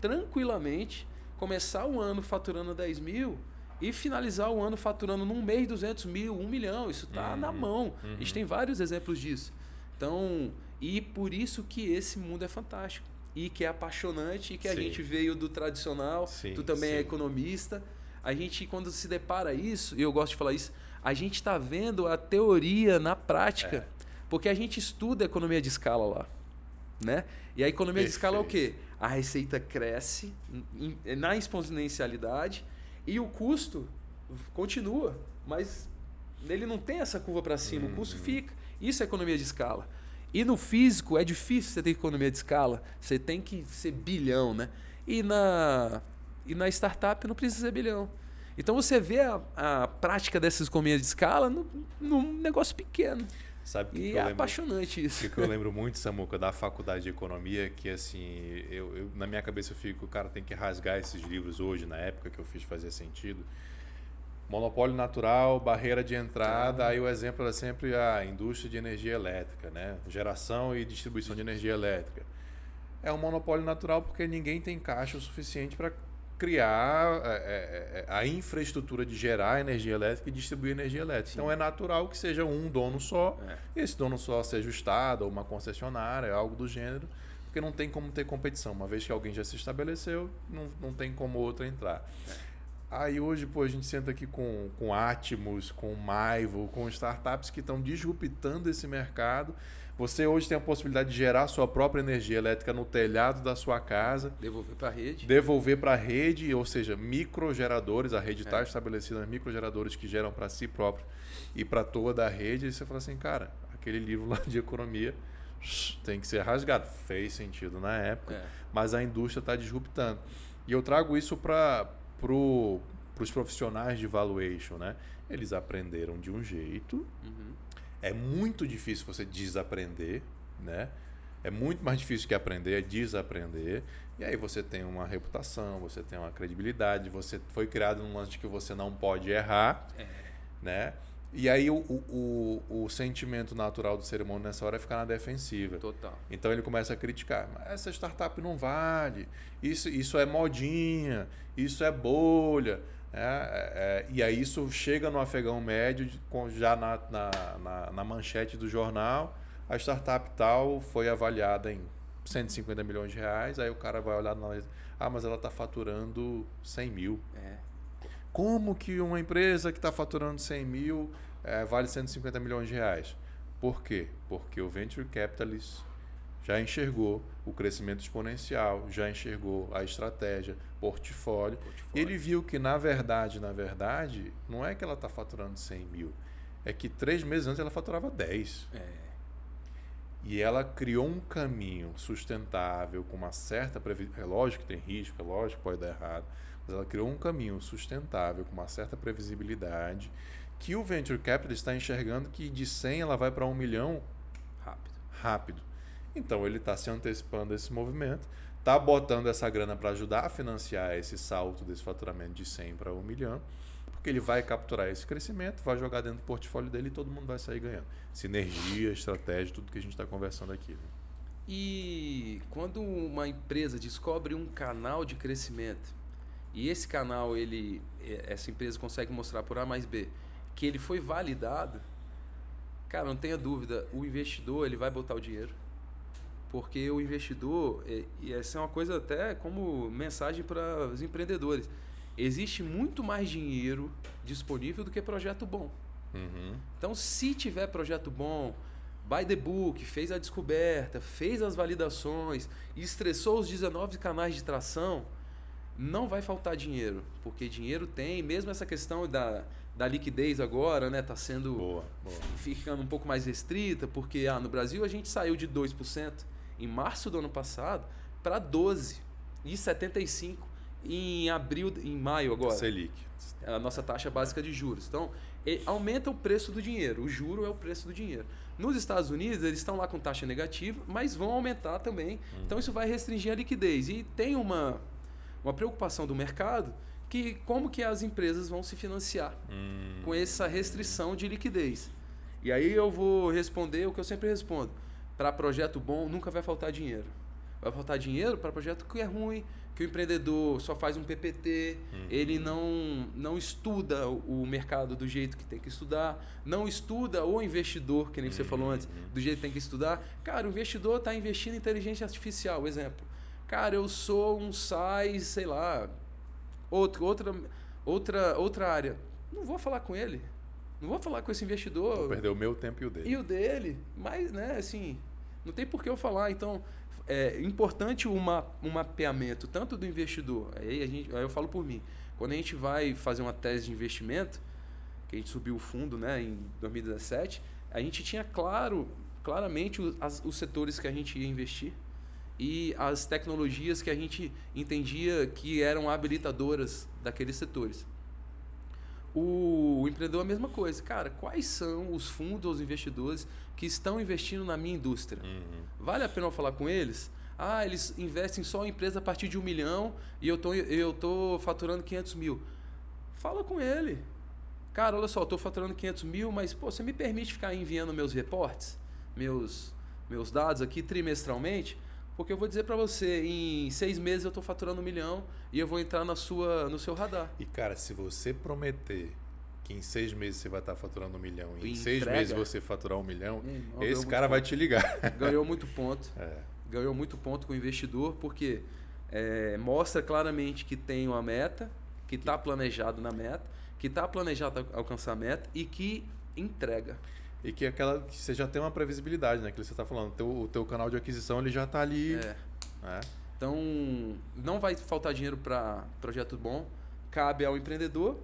tranquilamente começar o ano faturando 10 mil e finalizar o ano faturando num mês 200 mil, 1 milhão. Isso tá
Uhum,
na mão. A
uhum.
gente tem vários exemplos disso. Então, e por isso que esse mundo é fantástico. E que é apaixonante e que a
Sim.
gente veio do tradicional.
Sim,
tu também é
sim.
economista. A gente, quando se depara isso, e eu gosto de falar isso, a gente está vendo a teoria na prática.
É.
Porque a gente estuda economia de escala lá. Né? E a economia de escala é o quê?
Perfeito.
A receita cresce na exponencialidade e o custo continua, mas ele não tem essa curva para cima, o custo
Uhum.
fica. Isso é economia de escala. E no físico é difícil você ter economia de escala, você tem que ser bilhão, né? E na, e na startup não precisa ser bilhão. Então você vê a, a prática dessa economia de escala no- num negócio pequeno.
Sabe que,
E
que
é
eu lembro?
apaixonante isso.
que, que eu lembro muito, Samuca, da faculdade de economia, que assim, eu, eu- na minha cabeça eu fico, cara, tem que rasgar esses livros hoje, na época que eu fiz fazia sentido. Monopólio natural, barreira de entrada, aí o exemplo era sempre a indústria de energia elétrica, né? Geração e distribuição de energia elétrica. É um monopólio natural porque ninguém tem caixa o suficiente para criar é, é, é, a infraestrutura de gerar energia elétrica e distribuir energia elétrica.
Sim.
Então é natural que seja um dono só
É.
e esse dono só seja o Estado ou uma concessionária, algo do gênero, porque não tem como ter competição. Uma vez que alguém já se estabeleceu, não, não tem como outro entrar. Aí hoje, pô, a gente senta aqui com, com Atmos, com Maivo, com startups que estão disruptando esse mercado. Você hoje tem a possibilidade de gerar sua própria energia elétrica no telhado da sua casa,
Devolver para a rede.
devolver para a rede, ou seja, microgeradores, a rede está
É.
estabelecida nos microgeradores que geram para si próprio e para toda a rede, e você fala assim, cara, aquele livro lá de economia tem que ser rasgado. Fez sentido na época,
É.
mas a indústria está disruptando. E eu trago isso para pro, os profissionais de valuation, né? Eles aprenderam de um jeito,
Uhum.
é muito difícil você desaprender, né? É muito mais difícil que aprender, é desaprender. E aí você tem uma reputação, você tem uma credibilidade, você foi criado num lance de que você não pode errar,
É.
né? E aí o, o, o, o sentimento natural do ser humano nessa hora é ficar na defensiva.
Total.
Então ele começa a criticar. Mas essa startup não vale. Isso, isso é modinha. Isso é bolha. É, é, é, e aí isso chega no afegão médio, já na, na, na, na manchete do jornal. A startup tal foi avaliada em 150 milhões de reais. Aí o cara vai olhar na Ah, mas ela está faturando 100 mil.
É.
Como que uma empresa que está faturando 100 mil eh, vale 150 milhões de reais? Por quê? Porque o Venture Capitalist já enxergou o crescimento exponencial, já enxergou a estratégia, portfólio.
Portfólio.
E ele viu que, na verdade, na verdade, não é que ela está faturando 100 mil. É que três meses antes ela faturava 10.
É.
E ela criou um caminho sustentável, com uma certa previsão. É lógico que tem risco, é lógico que pode dar errado. Mas ela criou um caminho sustentável, com uma certa previsibilidade, que o Venture Capital está enxergando que de 100 ela vai para 1 milhão
Rápido.
rápido. Então ele está se antecipando a esse movimento, está botando essa grana para ajudar a financiar esse salto desse faturamento de 100 para 1 milhão, porque ele vai capturar esse crescimento, vai jogar dentro do portfólio dele e todo mundo vai sair ganhando. Sinergia, estratégia, tudo que a gente está conversando aqui. né?
E quando uma empresa descobre um canal de crescimento e esse canal ele eh, essa empresa consegue mostrar por A mais B que ele foi validado, cara, não tenha dúvida, o investidor ele vai botar o dinheiro. Porque o investidor, eh, e essa é uma coisa até como mensagem para os empreendedores, existe muito mais dinheiro disponível do que projeto bom.
Uhum.
Então, se tiver projeto bom, by the book, fez a descoberta, fez as validações, estressou os 19 canais de tração, não vai faltar dinheiro, porque dinheiro tem, mesmo essa questão da, da liquidez agora, né, tá sendo
Boa, boa.
ficando um pouco mais restrita, porque ah, no Brasil a gente saiu de 2% em março do ano passado para 12 e 75 em abril, em maio agora.
Selic.
A nossa taxa básica de juros. Então, aumenta o preço do dinheiro. O juro é o preço do dinheiro. Nos Estados Unidos, eles estão lá com taxa negativa, mas vão aumentar também. Então, isso vai restringir a liquidez. E tem uma, uma preocupação do mercado que como que as empresas vão se financiar
Hum,
com essa restrição de liquidez. E aí eu vou responder o que eu sempre respondo. Para projeto bom, nunca vai faltar dinheiro. Vai faltar dinheiro para projeto que é ruim, que o empreendedor só faz um PPT, ele não, não estuda o o mercado do jeito que tem que estudar, não estuda o investidor, que nem você falou antes, do jeito que tem que estudar. Cara, o investidor está investindo em inteligência artificial, exemplo. Cara, eu sou um SAI, sei lá, outro, outra, outra, outra área. Não vou falar com ele. Não vou falar com esse investidor.
Vou perder o meu tempo e o dele.
E o dele, mas, né, assim, não tem por que eu falar. Então, é importante o ma- um mapeamento, tanto do investidor, aí, a gente, aí eu falo por mim, quando a gente vai fazer uma tese de investimento, que a gente subiu o fundo, né, em 2017, a gente tinha claro, claramente os, as- os setores que a gente ia investir e as tecnologias que a gente entendia que eram habilitadoras daqueles setores. O, empreendedor a mesma coisa. Cara, quais são os fundos, os investidores que estão investindo na minha indústria?
Uhum.
Vale a pena eu falar com eles? Ah, eles investem só em empresa a partir de um milhão e eu tô, eu tô faturando 500 mil. Fala com ele. Cara, olha só, tô faturando 500 mil, mas pô, você me permite ficar enviando meus reportes, meus, meus dados aqui trimestralmente? Porque eu vou dizer para você, em seis meses eu tô faturando um milhão e eu vou entrar na sua, no seu radar.
E, cara, se você prometer que em seis meses você vai estar faturando um milhão e em seis
entrega.
meses você faturar um milhão,
ganhou
esse cara vai
ponto.
te ligar.
Ganhou muito ponto.
É.
ganhou muito ponto com o investidor, porque é, mostra claramente que tem uma meta, que está planejado na meta, que está planejado alcançar a meta e que entrega.
E que aquela que você já tem uma previsibilidade, né? Que você está falando. Teu, o teu canal de aquisição ele já está ali.
É.
né?
Então, não vai faltar dinheiro para projeto bom. Cabe ao empreendedor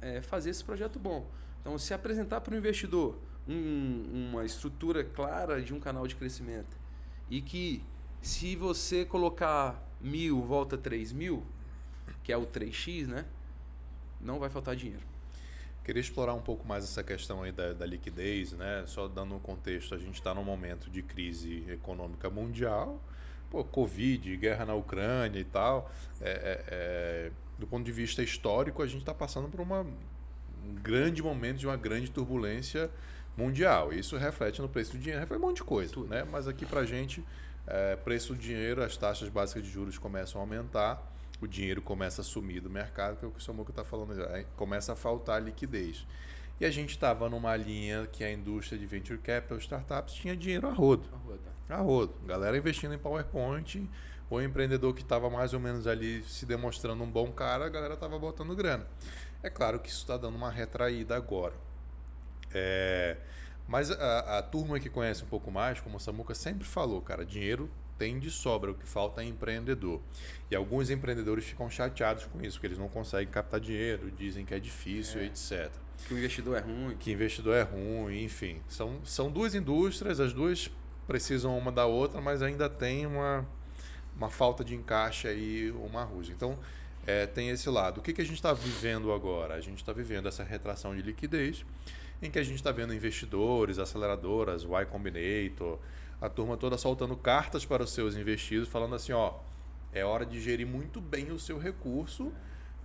é, fazer esse projeto bom. Então, se apresentar para o investidor um- uma estrutura clara de um canal de crescimento e que se você colocar mil, volta três mil, que é o 3x, né? Não vai faltar dinheiro.
Queria explorar um pouco mais essa questão aí da, da liquidez, né? Só dando um contexto, a gente está num momento de crise econômica mundial, pô, Covid, guerra na Ucrânia e tal. É, é, é, do ponto de vista histórico, a gente está passando por uma, um grande momento de uma grande turbulência mundial. Isso reflete no preço do dinheiro, reflete um monte de coisa,
Tudo.
né? Mas aqui para gente, é, preço do dinheiro, as taxas básicas de juros começam a aumentar, o dinheiro começa a sumir do mercado, que é o que o Samuca está falando, começa a faltar liquidez. E a gente estava numa linha que a indústria de venture capital, startups, tinha dinheiro a rodo. A rodo. Galera investindo em PowerPoint, o empreendedor que estava mais ou menos ali se demonstrando um bom cara, a galera estava botando grana. É claro que isso está dando uma retraída agora. É, mas a, a turma que conhece um pouco mais, como o Samuca sempre falou, cara, dinheiro tem de sobra, o que falta é empreendedor. E alguns empreendedores ficam chateados com isso, porque eles não conseguem captar dinheiro, dizem que é difícil,
É.
etc.
Que o investidor é ruim.
Que investidor é ruim, enfim. São, são duas indústrias, as duas precisam uma da outra, mas ainda tem uma, uma falta de encaixe aí, uma rusga. Então, é, tem esse lado. O que, que a gente está vivendo agora? A gente está vivendo essa retração de liquidez, em que a gente está vendo investidores, aceleradoras, Y Combinator, a turma toda soltando cartas para os seus investidos, falando assim, ó, é hora de gerir muito bem o seu recurso,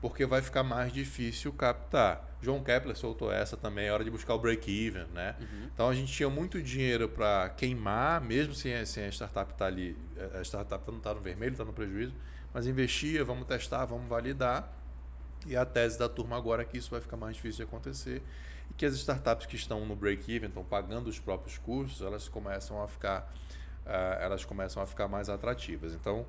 porque vai ficar mais difícil captar. João Kepler soltou essa também, é hora de buscar o break-even, né? Então a gente tinha muito dinheiro para queimar, mesmo sem, a- startup estar ali, a startup não está no vermelho, está no prejuízo, mas investia, vamos testar, vamos validar. E a tese da turma agora é que isso vai ficar mais difícil de acontecer e que as startups que estão no break-even, estão pagando os próprios custos, elas começam a ficar, ah, elas começam a ficar mais atrativas. Então,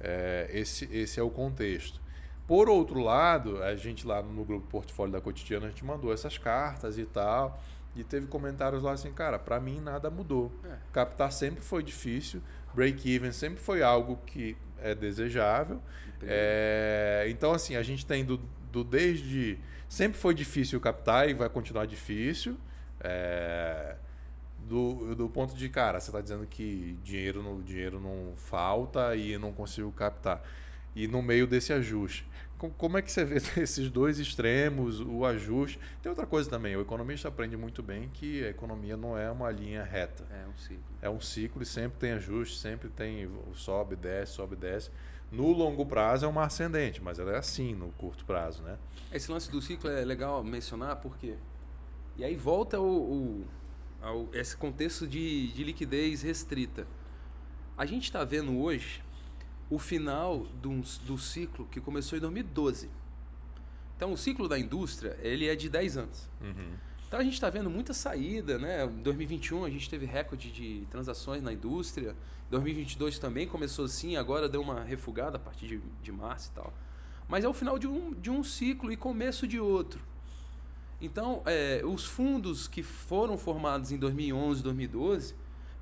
é, esse, esse é o contexto. Por outro lado, a gente lá no grupo Portfólio da Cotidiana, a gente mandou essas cartas e tal, e teve comentários lá assim, cara, para mim nada mudou.
É.
Captar sempre foi difícil, break-even sempre foi algo que é desejável. É, então, assim, a gente tem do, do desde. Sempre foi difícil captar e vai continuar difícil. É, do, do ponto de, cara, você está dizendo que dinheiro, dinheiro não falta e não consigo captar. E no meio desse ajuste. Como é que você vê esses dois extremos, o ajuste? Tem outra coisa também, o economista aprende muito bem que a economia não é uma linha reta.
É um ciclo.
É um ciclo e sempre tem ajuste, sempre tem sobe, desce, sobe, desce. No longo prazo é uma ascendente, mas ela é assim no curto prazo, né?
Esse lance do ciclo é legal mencionar porque e aí volta o, ao, esse contexto de, de liquidez restrita. A gente está vendo hoje o final do, do ciclo que começou em 2012. Então, o ciclo da indústria ele é de 10 anos.
Uhum.
Então, a gente está vendo muita saída. Né? Em 2021, a gente teve recorde de transações na indústria. 2022 também começou assim, agora deu uma refugada a partir de, de março e tal. Mas é o final de um, de um ciclo e começo de outro. Então, é, os fundos que foram formados em 2011, 2012,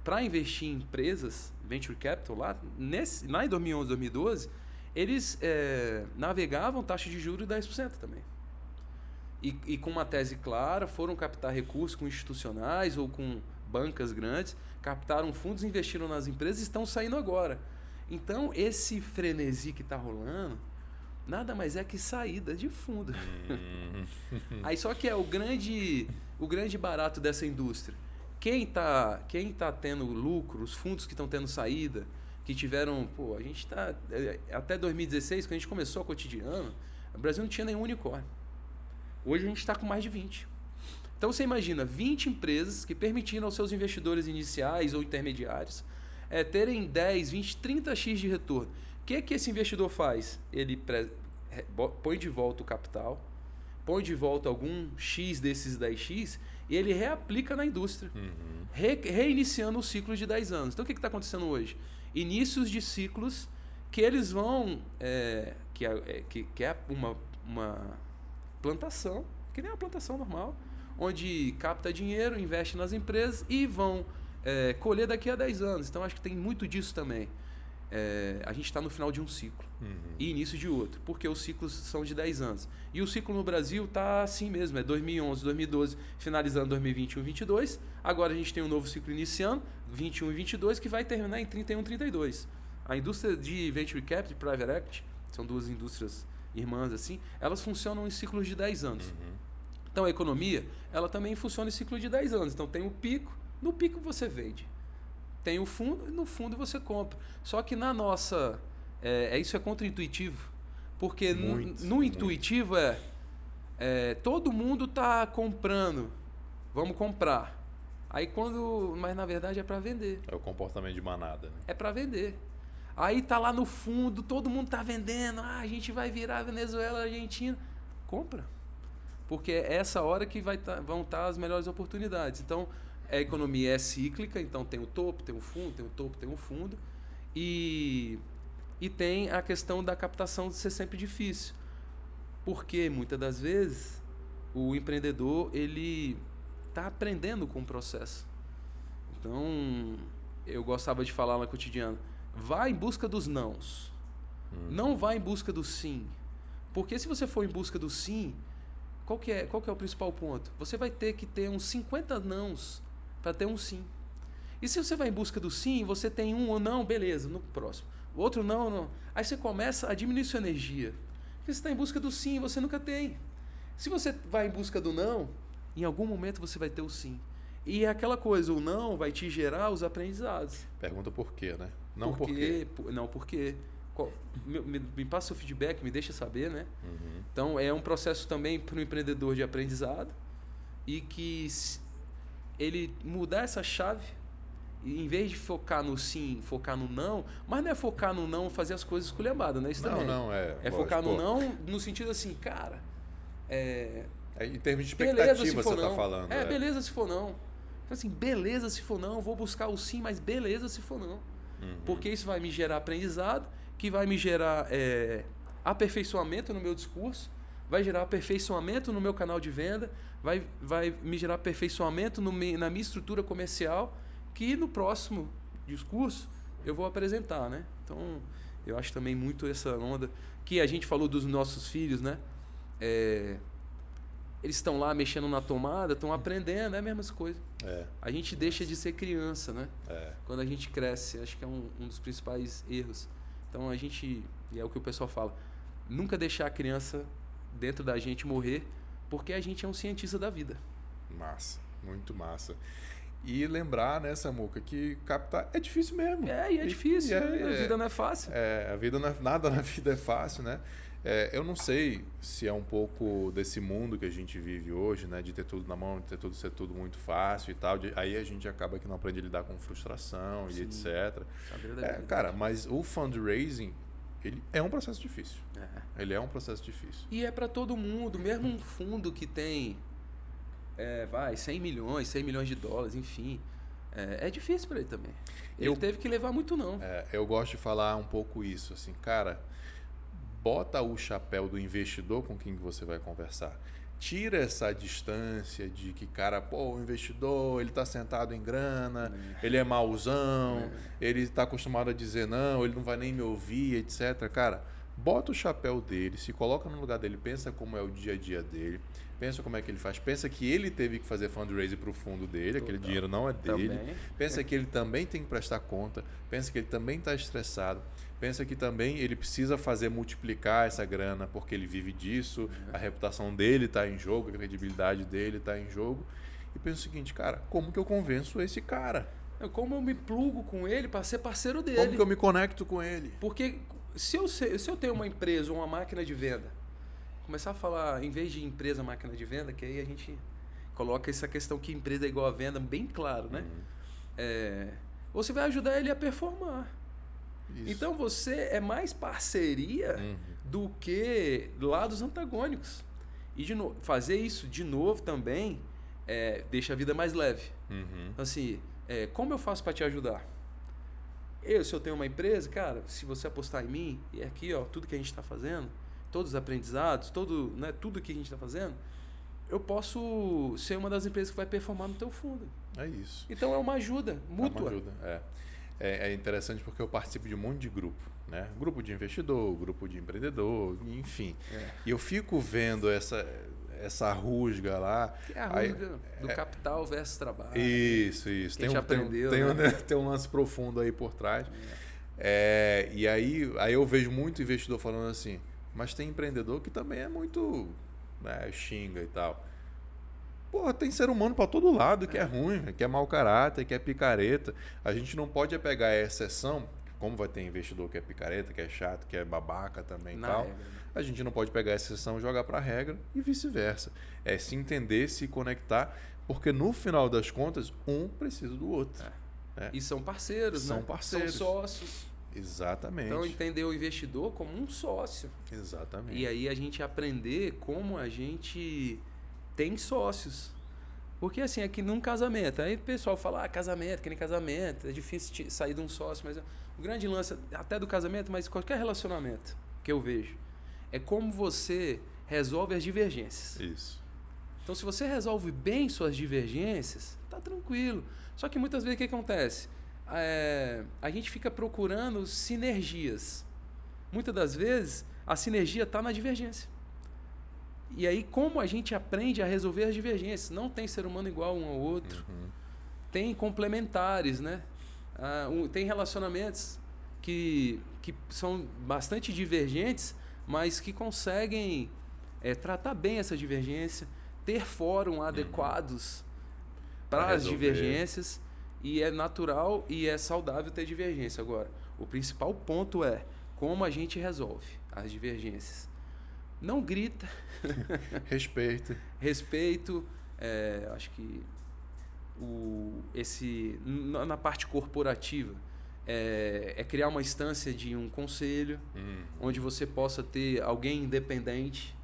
para investir em empresas, venture capital, lá, nesse, lá em 2011, 2012, eles é, navegavam taxa de juros de 10% também. E, e, com uma tese clara, foram captar recursos com institucionais ou com bancas grandes, captaram fundos, investiram nas empresas e estão saindo agora. Então, esse frenesi que está rolando, nada mais é que saída de fundo.
Hum.
Aí só que é o grande, o grande barato dessa indústria quem está quem tá tendo lucro, os fundos que estão tendo saída, que tiveram. Pô, a gente está. É, até 2016, quando a gente começou a cotidiano, o Brasil não tinha nenhum unicórnio. Hoje a gente está com mais de 20. Então você imagina 20 empresas que permitiram aos seus investidores iniciais ou intermediários é, terem 10, 20, 30 x de retorno. O que, que esse investidor faz? Ele pre... põe de volta o capital, põe de volta algum X desses 10X e ele reaplica na indústria,
uhum.
re, reiniciando o ciclo de 10 anos. Então o que está acontecendo hoje? Inícios de ciclos que eles vão. É, que, é, que, que é uma, uma plantação, que nem uma plantação normal, onde capta dinheiro, investe nas empresas e vão é, colher daqui a 10 anos. Então acho que tem muito disso também é, a gente está no final de um ciclo
uhum.
e início de outro, porque os ciclos são de 10 anos. E o ciclo no Brasil está assim mesmo, é 2011, 2012, finalizando 2021, 2022. Agora a gente tem um novo ciclo iniciando, 21 e 22, que vai terminar em 31, 32. A indústria de Venture Capital Private Equity, são duas indústrias irmãs assim, elas funcionam em ciclos de 10 anos.
Uhum.
Então a economia, ela também funciona em ciclo de 10 anos. Então tem o pico, no pico você vende tem o fundo e no fundo você compra. Só que na nossa. É, é isso é contra-intuitivo. Porque
muito,
no, no intuitivo é, é. Todo mundo está comprando. Vamos comprar. Aí quando. Mas na verdade é para vender.
É o comportamento de manada. Né?
É para vender. Aí tá lá no fundo, todo mundo tá vendendo. Ah, a gente vai virar Venezuela, Argentina. Compra. Porque é essa hora que vai tá, vão estar tá as melhores oportunidades. Então, a economia é cíclica, então tem o topo, tem o fundo, tem o topo, tem o fundo. E, e tem a questão da captação de ser sempre difícil. Porque muitas das vezes o empreendedor ele está aprendendo com o processo. Então, eu gostava de falar na cotidiana, vá em busca dos nãos.
Hum.
Não vá em busca do sim. Porque se você for em busca do sim, qual que é, qual que é o principal ponto? Você vai ter que ter uns 50 nãos para ter um sim. E se você vai em busca do sim, você tem um ou não, beleza, no próximo. O outro não, não. Aí você começa a diminuir sua energia. Porque você está em busca do sim, você nunca tem. Se você vai em busca do não, em algum momento você vai ter o sim. E é aquela coisa, o não vai te gerar os aprendizados.
Pergunta por quê, né? Não
por
quê.
Por, não, por quê? Me, me, me, passa seu feedback, me deixa saber, né?
Uhum.
Então é um processo também para o empreendedor de aprendizado e que ele mudar essa chave em vez de focar no sim, focar no não, mas não é focar no não fazer as coisas esculhambadas, né? Isso
não,
também.
não, é.
É focar no não no sentido assim, cara. É,
é em termos de expectativa você está falando.
É, é, beleza se for não. Então, assim, beleza se for não, vou buscar o sim, mas beleza se for não.
Uhum.
Porque isso vai me gerar aprendizado, que vai me gerar é, aperfeiçoamento no meu discurso, vai gerar aperfeiçoamento no meu canal de venda, vai, vai me gerar aperfeiçoamento no, na minha estrutura comercial, que no próximo discurso eu vou apresentar, né? Então, eu acho também muito essa onda que a gente falou dos nossos filhos, né? É, eles estão lá mexendo na tomada, estão aprendendo, é a mesma coisa.
É.
A gente deixa de ser criança, né?
É.
Quando a gente cresce, acho que é um, um dos principais erros. Então a gente, e é o que o pessoal fala, nunca deixar a criança dentro da gente morrer, porque a gente é um cientista da vida.
Massa, muito massa. E lembrar, né, Samuca, que captar é difícil mesmo.
É, e é difícil,
e
né?
é-
a vida não é fácil.
É, a vida não é, nada na vida é fácil, né? É, eu não sei se é um pouco desse mundo que a gente vive hoje, né? De ter tudo na mão, de ter tudo ser tudo muito fácil e tal. de- aí a gente acaba que não aprende a lidar com frustração e
Sim.
etc.
Saber da
É,
vida.
cara, mas o fundraising, ele é um processo difícil.
É.
Ele é um processo difícil.
E é para todo mundo, mesmo um fundo que tem, é, vai, 100 milhões, 100 milhões de dólares, enfim. É, é difícil para ele também. Ele
Eu-
teve que levar muito não.
É, eu gosto de falar um pouco isso, assim, cara, bota o chapéu do investidor com quem que você vai conversar. Tira essa distância de que, cara, pô, o investidor, ele tá sentado em grana, ele é mauzão, ele tá acostumado a dizer não, ele não vai nem me ouvir, etc. Cara, bota o chapéu dele, se coloca no lugar dele, pensa como é o dia a dia dele, pensa como é que ele faz, pensa que ele teve que fazer fundraising pro fundo dele, aquele dinheiro não é dele.
Também.
Pensa que ele também tem que prestar conta, pensa que ele também está estressado, pensa que também ele precisa fazer multiplicar essa grana porque ele vive disso, a reputação dele está em jogo, a credibilidade dele está em jogo. E pensa o seguinte, cara, como que eu convenço esse cara?
Como eu me plugo com ele para ser parceiro dele.
Como que eu me conecto com ele?
Porque se eu, se eu tenho uma empresa ou uma máquina de venda, começar a falar, em vez de empresa, máquina de venda, que aí a gente coloca essa questão que empresa é igual a venda bem claro, né? É, você vai ajudar ele a performar.
Isso.
Então você é mais parceria
Uhum.
do que lados antagônicos. E de novo, fazer isso de novo também é, deixa a vida mais leve.
Uhum.
Assim, é, como eu faço para te ajudar? Eu, se eu tenho uma empresa, cara, se você apostar em mim, e aqui, ó, tudo que a gente está fazendo, todos os aprendizados, todo, né, tudo que a gente está fazendo, eu posso ser uma das empresas que vai performar no teu fundo.
É isso.
Então é uma ajuda
É
mútua.
uma ajuda, é. É, é interessante porque eu participo de um monte de grupo, né? Grupo de investidor, grupo de empreendedor, enfim.
É.
E eu fico vendo essa, essa rusga lá.
Que é a
Aí-
rusga do capital versus trabalho.
Isso, isso. Tem um, tem,
aprendeu,
tem, um,
né?
tem um lance profundo aí por trás. É, e aí, aí eu vejo muito investidor falando assim, mas tem empreendedor que também é muito né, xinga e tal. Porra, tem ser humano pra todo lado que é, ruim, que é mau caráter, que é picareta. A gente não pode é pegar a exceção, como vai ter investidor que é picareta, que é chato, que é babaca também e tal.
regra, né?
A gente não pode pegar a exceção e jogar para a regra e vice-versa. É se entender, se conectar, porque no final das contas, um precisa do outro. né?
E são parceiros,
São
né?
parceiros.
São sócios.
Exatamente.
Então entender o investidor como um sócio.
Exatamente.
E aí a gente aprender como a gente tem sócios. Porque assim, aqui num casamento, aí o pessoal fala, ah, casamento, que nem casamento, é difícil sair de um sócio, mas o grande lance, até do casamento, mas qualquer relacionamento que eu vejo, é como você resolve as divergências.
Isso.
Então, se você resolve bem suas divergências, tá tranquilo. Só que muitas vezes o que acontece? É, a gente fica procurando sinergias. Muitas das vezes, a sinergia está na divergência. E aí, como a gente aprende a resolver as divergências? Não tem ser humano igual um ao outro.
Uhum.
Tem complementares, né? Ah, um- tem relacionamentos que, que são bastante divergentes, mas que conseguem é, tratar bem essa divergência, ter fórum adequados
Pra
para as divergências e é natural e é saudável ter divergência. Agora, o principal ponto é como a gente resolve as divergências. Não grita,
Respeito.
respeito, é, acho que o, esse na, na parte corporativa é, é criar uma instância de um conselho
Uhum.
onde você possa ter alguém independente,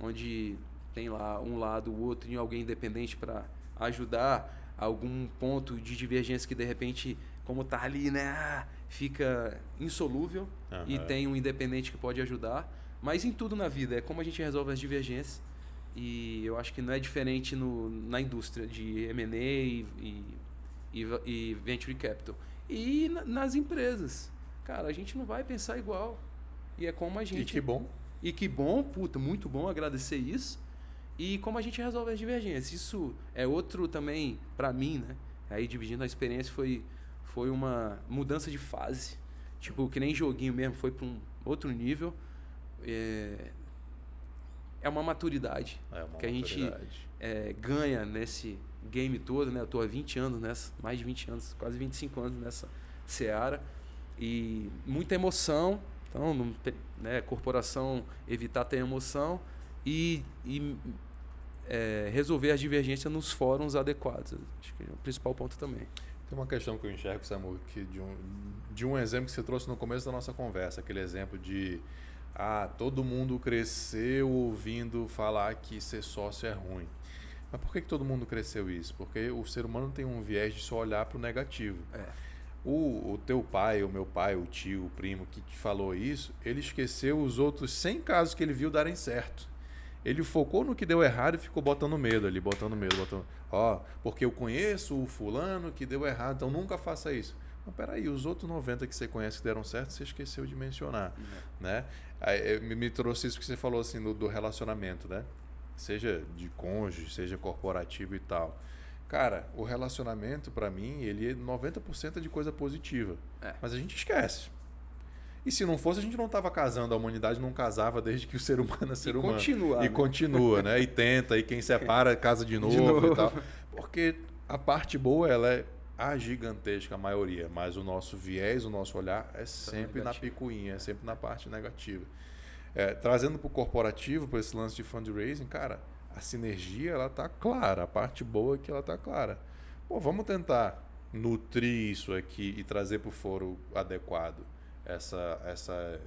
onde tem lá um lado, o outro e alguém independente para ajudar algum ponto de divergência que de repente, como tá ali, né, fica insolúvel e
Aham.
tem um independente que pode ajudar. Mas em tudo na vida é como a gente resolve as divergências. E eu acho que não é diferente no, na indústria de M&A e, e, e, e Venture Capital. E na, nas empresas. Cara, a gente não vai pensar igual. E é como a gente.
E que bom.
E que bom, puta, muito bom agradecer isso. E como a gente resolve as divergências. Isso é outro também, para mim, né? Aí dividindo a experiência foi, foi uma mudança de fase. Tipo, que nem joguinho mesmo, foi para um outro nível. É, é uma maturidade
É uma
que a gente
maturidade.
é, ganha nesse game todo, né? Eu tô há 20 anos nessa, mais de 20 anos, quase 25 anos nessa seara. E muita emoção. Então, não né, corporação evitar ter emoção e, e é, resolver as divergências nos fóruns adequados. Acho que é o principal ponto também.
Tem uma questão que eu enxergo, Samu, que de um, de um exemplo que você trouxe no começo da nossa conversa, aquele exemplo de ah, todo mundo cresceu ouvindo falar que ser sócio é ruim. Mas por que, que todo mundo cresceu isso? Porque o ser humano tem um viés de só olhar para o negativo.
É.
O, o teu pai, o meu pai, o tio, o primo que te falou isso, ele esqueceu os outros 100 casos que ele viu darem certo. Ele focou no que deu errado e ficou botando medo ali, botando medo, botando. Ó, porque eu conheço o fulano que deu errado, então nunca faça isso. Mas peraí, os outros 90 que você conhece que deram certo, você esqueceu de mencionar, né? Aí, eh, me, trouxe isso que você falou assim do, do relacionamento, né? Seja de cônjuge, seja corporativo e tal. Cara, o relacionamento para mim, ele é 90% de coisa positiva.
É.
Mas a gente esquece. E se não fosse, a gente não estava casando, a humanidade não casava desde que o ser humano é ser
E
humano.
continua,
E
né?
continua, né? E tenta, e quem separa casa de novo,
novo.
e tal. Porque a parte boa, ela é a gigantesca maioria, mas o nosso viés, o nosso olhar é sempre na
negativo.
picuinha, é sempre na parte negativa. É, trazendo para o corporativo, para esse lance de fundraising, cara, a sinergia ela tá clara, a parte boa é que ela tá clara. Pô, vamos tentar nutrir isso aqui e trazer para o foro adequado essa essa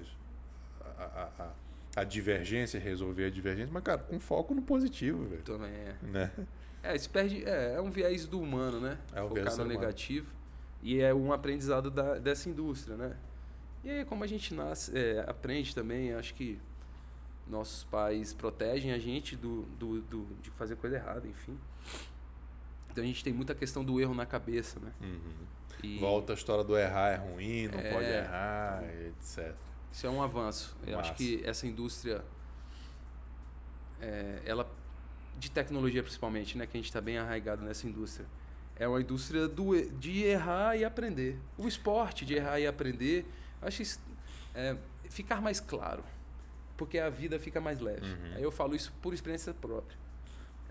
a, a, a- a divergência, resolver a divergência, mas cara, com foco no positivo, velho.
Também é.
Né?
É, perde, é, é um viés do humano, né?
É o
Focar no negativo. E é um aprendizado da, dessa indústria, né? E aí, como a gente nasce, é, aprende também, acho que nossos pais protegem a gente do, do, do- de fazer coisa errada, enfim. Então a gente tem muita questão do erro na cabeça, né? E
Volta a história do errar é ruim, não
É.
pode errar, etc.
Isso é um avanço. Eu acho
Massa.
que essa indústria, é, ela de tecnologia principalmente, né, que a gente está bem arraigado nessa indústria, é uma indústria do, de errar e aprender. O esporte de errar e aprender, acho isso, é, ficar mais claro, porque a vida fica mais leve.
Uhum.
Aí eu falo isso por experiência própria.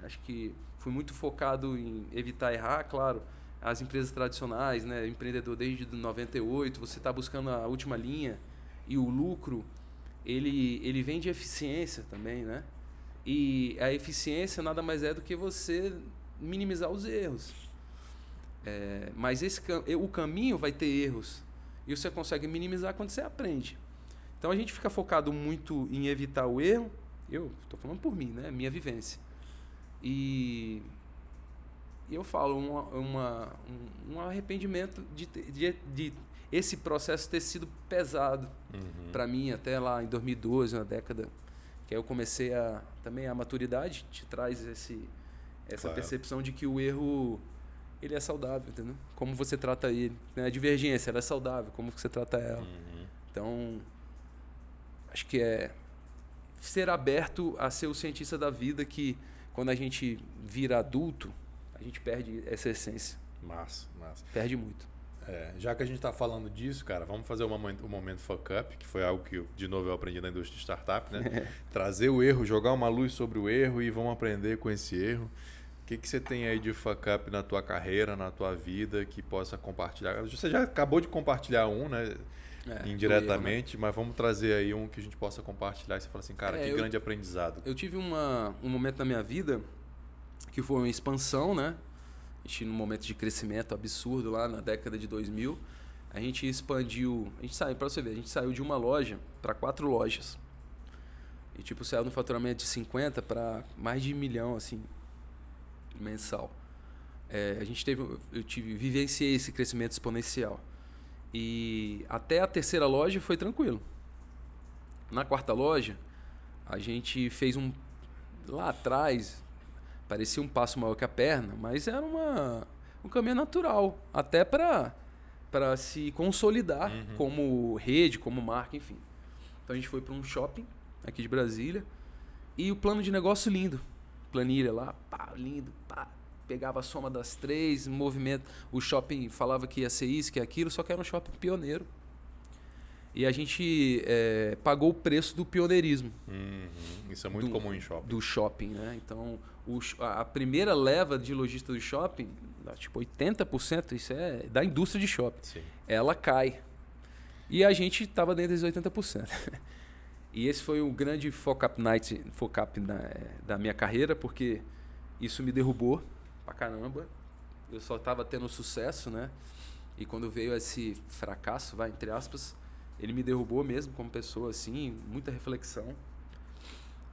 Acho que fui muito focado em evitar errar, claro. As empresas tradicionais, né, empreendedor desde 98, você está buscando a última linha e o lucro, ele ele vem de eficiência também, né? E a eficiência nada mais é do que você minimizar os erros. É, mas esse o caminho vai ter erros e você consegue minimizar quando você aprende. Então a gente fica focado muito em evitar o erro. Eu estou falando por mim, né? Minha vivência. E, e eu falo uma, uma- um, arrependimento de, de, de esse processo ter sido pesado
Uhum.
para mim até lá em 2012, na década que aí eu comecei a também a maturidade te traz esse essa
Claro.
percepção de que o erro ele é saudável, entendeu? Como você trata ele, né? A divergência, ela é saudável, como você trata ela.
Uhum.
Então, acho que é ser aberto a ser o cientista da vida que quando a gente vira adulto, a gente perde essa essência,
Massa, massa.
perde muito.
É, já que a gente está falando disso, cara, vamos fazer o momento, o momento fuck up, que foi algo que, eu, de novo, eu aprendi na indústria de startup, né? Trazer o erro, jogar uma luz sobre o erro e vamos aprender com esse erro. O que, que você tem aí de fuck up na tua carreira, na tua vida, que possa compartilhar? Você já acabou de compartilhar um, né?
É,
Indiretamente, mas vamos trazer aí um que a gente possa compartilhar e você fala assim, cara,
É,
que
eu-
grande aprendizado.
Eu tive uma, um momento na minha vida que foi uma expansão, né? Gente num momento de crescimento absurdo lá na década de 2000. A gente expandiu, a gente saiu, para você ver, a gente saiu de uma loja para quatro lojas. E tipo, saiu no faturamento de 50 para mais de um milhão, assim, mensal. É, a gente teve, eu tive, vivenciei esse crescimento exponencial. E até a terceira loja foi tranquilo. Na quarta loja, a gente fez um. Lá atrás, parecia um passo maior que a perna, mas era uma. um caminho natural, até para para se consolidar
Uhum.
como rede, como marca, enfim. Então a gente foi para um shopping aqui de Brasília e o plano de negócio lindo, planilha lá, pá, lindo, pá, pegava a soma das três, movimento, o shopping falava que ia ser isso, que é aquilo, só que era um shopping pioneiro. E a gente eh, pagou o preço do pioneirismo
Uhum. Isso é muito
Do-
comum em shopping.
do shopping, né? Então, a primeira leva de lojista do shopping, tipo 80%, isso é da indústria de shopping,
Sim.
ela cai. E a gente estava dentro desses 80%. e esse foi o grande fuck-up night, fuck-up da, da minha carreira, porque isso me derrubou pra caramba. Eu só estava tendo sucesso, né? E quando veio esse fracasso, vai, entre aspas, ele me derrubou mesmo como pessoa, assim, muita reflexão.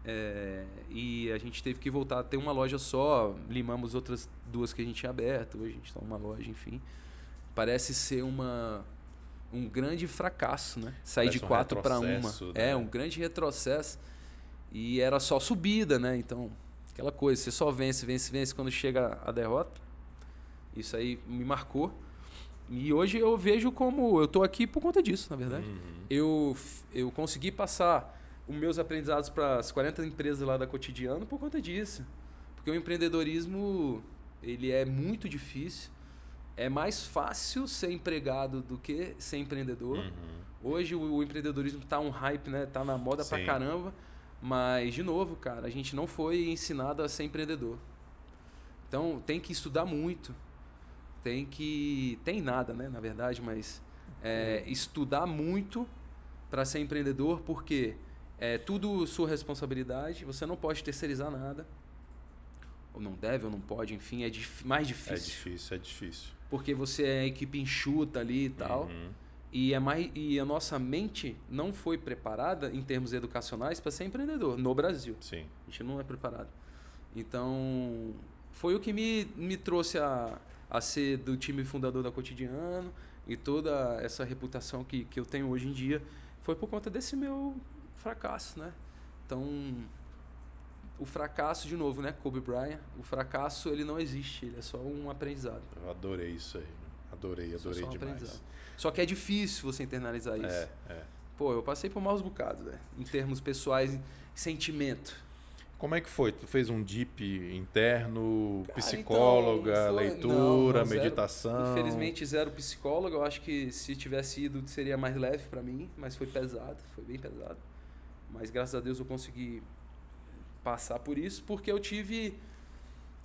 É, e a gente teve que voltar a ter uma loja só, limamos outras duas que a gente tinha aberto, hoje a gente está uma loja, enfim. Parece ser uma um grande fracasso, né? Sair
Parece
de
um
quatro para uma.
retrocesso,
É,
né?
um grande retrocesso. E era só subida, né? Então, aquela coisa, você só vence, vence, vence quando chega a derrota. Isso aí me marcou. E hoje eu vejo como eu tô aqui por conta disso, na verdade
Uhum.
eu, eu consegui passar os meus aprendizados para as 40 empresas lá da Cotidiano por conta disso. Porque o empreendedorismo, ele é muito difícil. É mais fácil ser empregado do que ser empreendedor.
Uhum.
Hoje o, o empreendedorismo tá um hype, né? Tá na moda pra
Sim.
caramba. Mas, de novo, cara, a gente não foi ensinado a ser empreendedor. Então tem que estudar muito. Tem que. Tem nada, né? Na verdade, mas é, estudar muito para ser empreendedor, porque é tudo sua responsabilidade, você não pode terceirizar nada. Ou não deve, ou não pode, enfim, é dif- mais
É
difícil.
difícil, é difícil.
Porque você é equipe enxuta ali e tal.
Uhum.
E, é mais, e a nossa mente não foi preparada, em termos educacionais, para ser empreendedor no Brasil.
Sim.
A gente não é preparado. Então, foi o que me, me trouxe a, a ser do time fundador da Cotidiano e toda essa reputação que, que eu tenho hoje em dia foi por conta desse meu fracasso, né? Então, o fracasso, de novo, né? Kobe Bryant, o fracasso, ele não existe, ele é só um aprendizado.
Eu adorei isso aí. Adorei,
Só-
adorei
só um
demais.
aprendizado. Só que é difícil você internalizar isso.
É, é.
Pô, eu passei por maus bocados, né? Em termos pessoais, sentimento.
Como é que foi? Tu fez um DIP interno,
Cara,
psicóloga,
então, foi-
leitura,
não, não, zero.
meditação?
Infelizmente, zero psicólogo. Eu acho que se tivesse ido, seria mais leve pra mim, mas foi pesado, foi bem pesado. Mas graças a Deus eu consegui passar por isso, porque eu tive.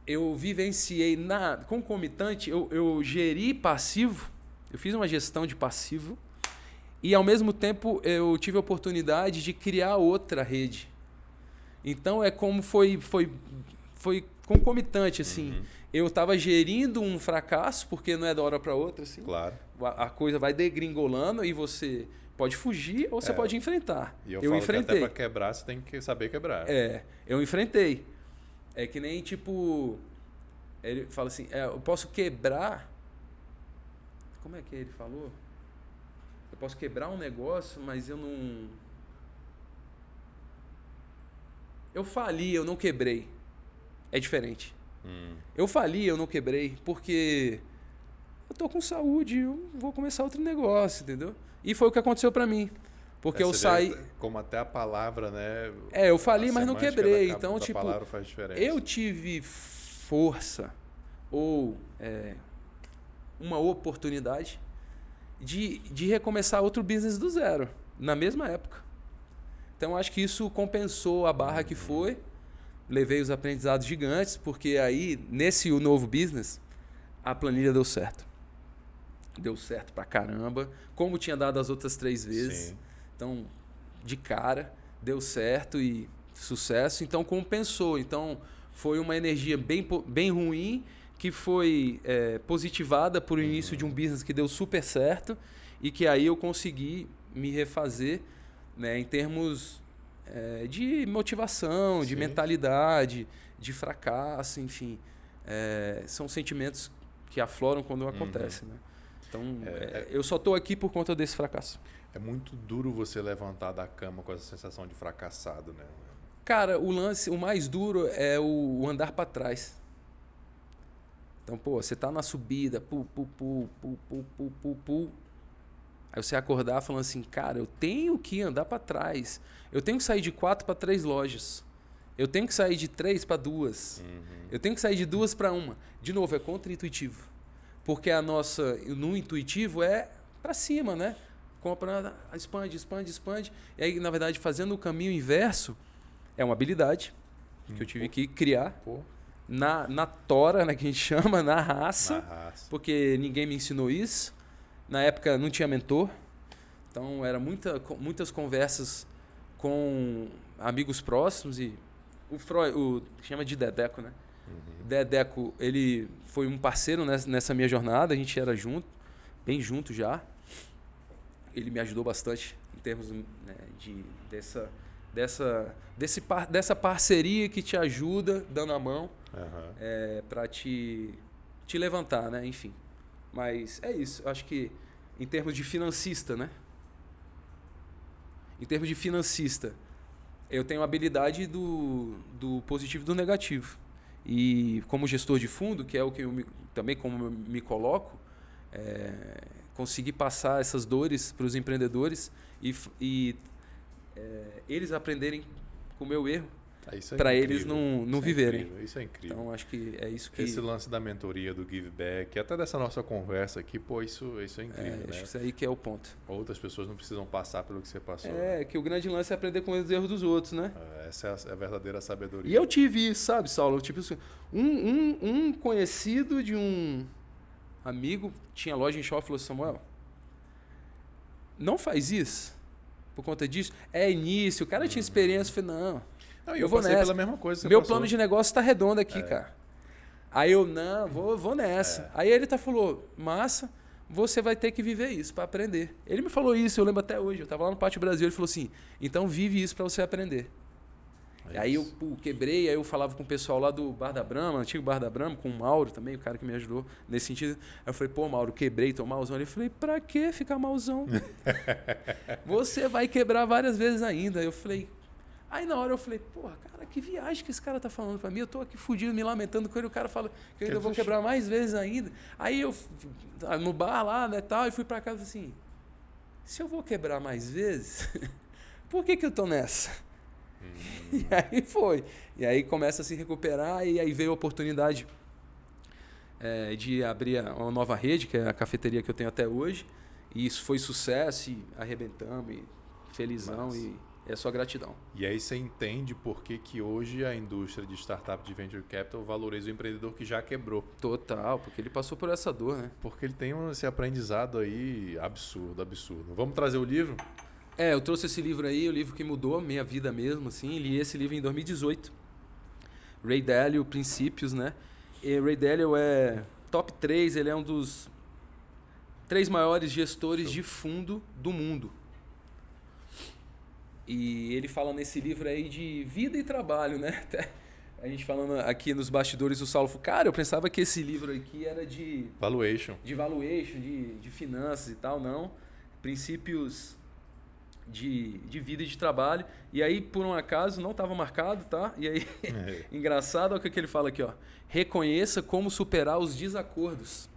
Eu vivenciei na concomitante, eu, eu geri passivo, eu fiz uma gestão de passivo, e ao mesmo tempo eu tive a oportunidade de criar outra rede. Então é como foi, foi, foi concomitante, assim.
Uhum,
Eu estava gerindo um fracasso, porque não é da hora para outra, assim.
Claro.
A a coisa vai degringolando e você pode fugir ou você
É.
pode enfrentar.
E eu,
eu
falo
enfrentei.
que até pra quebrar você tem que saber quebrar.
É, eu enfrentei. É que nem tipo. Ele fala assim: é, eu posso quebrar. Como é que ele falou? Eu posso quebrar um negócio, mas eu não. Eu fali, eu não quebrei. É diferente.
Hum,
Eu fali, eu não quebrei, porque eu tô com saúde, eu vou começar outro negócio, entendeu? E foi o que aconteceu pra mim. Porque
é,
eu saí.
vê Como até a palavra, né?
É, eu fali,
a
mas não quebrei.
da-
Então,
da
tipo,
palavra faz diferença.
eu tive força ou é, uma oportunidade de, de recomeçar outro business do zero, na mesma época. Então, acho que isso compensou a barra que foi. Levei os aprendizados gigantes, porque aí, nesse novo business, a planilha deu certo. Deu certo pra caramba, como tinha dado as outras três vezes.
Sim.
Então, de cara, deu certo e sucesso. Então, compensou. Então, foi uma energia bem, bem ruim que foi é, positivada por o início de um business que deu super certo e que aí eu consegui me refazer né, em termos é, de motivação, de
Sim.
mentalidade, de fracasso, enfim. É, são sentimentos que afloram quando acontece, né? Então,
É,
é, eu só estou aqui por conta desse fracasso.
É muito duro você levantar da cama com essa sensação de fracassado, né?
Cara, o lance, o mais duro é o, o andar para trás. Então, pô, você tá na subida, pu, pu, pu, pu, pu, pu, pu, pu. Aí você acordar falando assim, cara, eu tenho que andar para trás. Eu tenho que sair de quatro para três lojas. Eu tenho que sair de três para duas.
Uhum.
Eu tenho que sair de duas para uma. De novo, é contra-intuitivo. Porque a nossa, no intuitivo, é para cima, né? Compra, expande, expande, expande. E aí, na verdade, fazendo o caminho inverso, é uma habilidade que eu tive que criar
Pô,
na, na tora, né, que a gente chama, na raça,
na raça.
porque ninguém me ensinou isso. Na época não tinha mentor, então era muita, muitas conversas com amigos próximos e o Freud, o chama de Dedeco, né? Dedeco, ele foi um parceiro nessa, minha jornada, a gente era junto, bem junto já. Ele me ajudou bastante em termos né, de dessa dessa desse par, dessa parceria que te ajuda dando a mão
Aham.
é, para te, te levantar, né? Enfim. Mas é isso. Eu acho que em termos de financista, né? Em termos de financista, eu tenho a habilidade do, do positivo e do negativo. E como gestor de fundo, que é o que eu me- também como eu me coloco, é, conseguir passar essas dores para os empreendedores e, e é, eles aprenderem com o meu erro
é
para eles não, não
Isso é
viverem.
incrível, Isso é incrível.
Então acho que é isso que
Esse lance da mentoria, do give back, até dessa nossa conversa aqui, pô, isso, isso é
é,
incrível,
acho
né?
que isso aí que é o ponto.
Outras pessoas não precisam passar pelo que você passou.
É, que o grande lance é aprender com os erros dos outros, né?
É, Essa é a, é a verdadeira sabedoria.
E eu tive isso, sabe, Saulo? Tipo, assim, um, um, um conhecido de um amigo tinha loja em shopping falou: Samuel, não faz isso por conta disso. É início, o cara tinha experiência. Eu falei: não,
Não,
eu
eu,
vou nessa.
pela mesma coisa.
meu
passou.
plano de negócio tá redondo aqui, cara. Aí eu, não, vou, vou nessa. Aí ele tá falou, massa, você vai ter que viver isso para aprender. Ele me falou isso, eu lembro até hoje. Eu tava lá no Pátio Brasil, ele falou assim, então vive isso para você aprender.
É
aí eu pô, quebrei, aí eu falava com o pessoal lá do Bar da Brama, antigo Bar da Brama, com o Mauro também, o cara que me ajudou nesse sentido. Aí eu falei, pô, Mauro, quebrei, tô malzão. Ele falei, pra que ficar malzão? você vai quebrar várias vezes ainda. Eu falei, aí na hora eu falei, porra, cara, que viagem que esse cara tá falando pra mim. Eu tô aqui fudido, me lamentando com ele. O cara fala que eu ainda vou quebrar mais vezes ainda. Aí eu, f- no bar lá, né, tal, e fui pra casa assim, se eu vou quebrar mais vezes, por que que eu tô nessa? E aí foi. E aí começa a se recuperar e aí veio a oportunidade é, de abrir uma nova rede, que é a cafeteria que eu tenho até hoje. E isso foi sucesso e arrebentamos e felizão
Massa.
e é só gratidão.
E aí você entende por que, que hoje a indústria de startup de venture capital valoriza o empreendedor que já quebrou.
Total, porque ele passou por essa dor, né?
Porque ele tem um- esse aprendizado aí absurdo, absurdo. Vamos trazer o livro?
É, eu trouxe esse livro aí, o livro que mudou a minha vida mesmo, assim. Li esse livro em 2018. Ray Dalio, Princípios, né? E Ray Dalio é top 3, ele é um dos três maiores gestores de fundo do mundo. E ele fala nesse livro aí de vida e trabalho, né? Até a gente falando aqui nos bastidores, o Saulo falou, cara, eu pensava que esse livro aqui era de
Valuation.
de valuation, de, de finanças e tal, não. Princípios de, de vida e de trabalho. E aí, por um acaso, não estava marcado, tá? E aí,
É.
engraçado, olha o que que ele fala aqui, ó. Reconheça como superar os desacordos.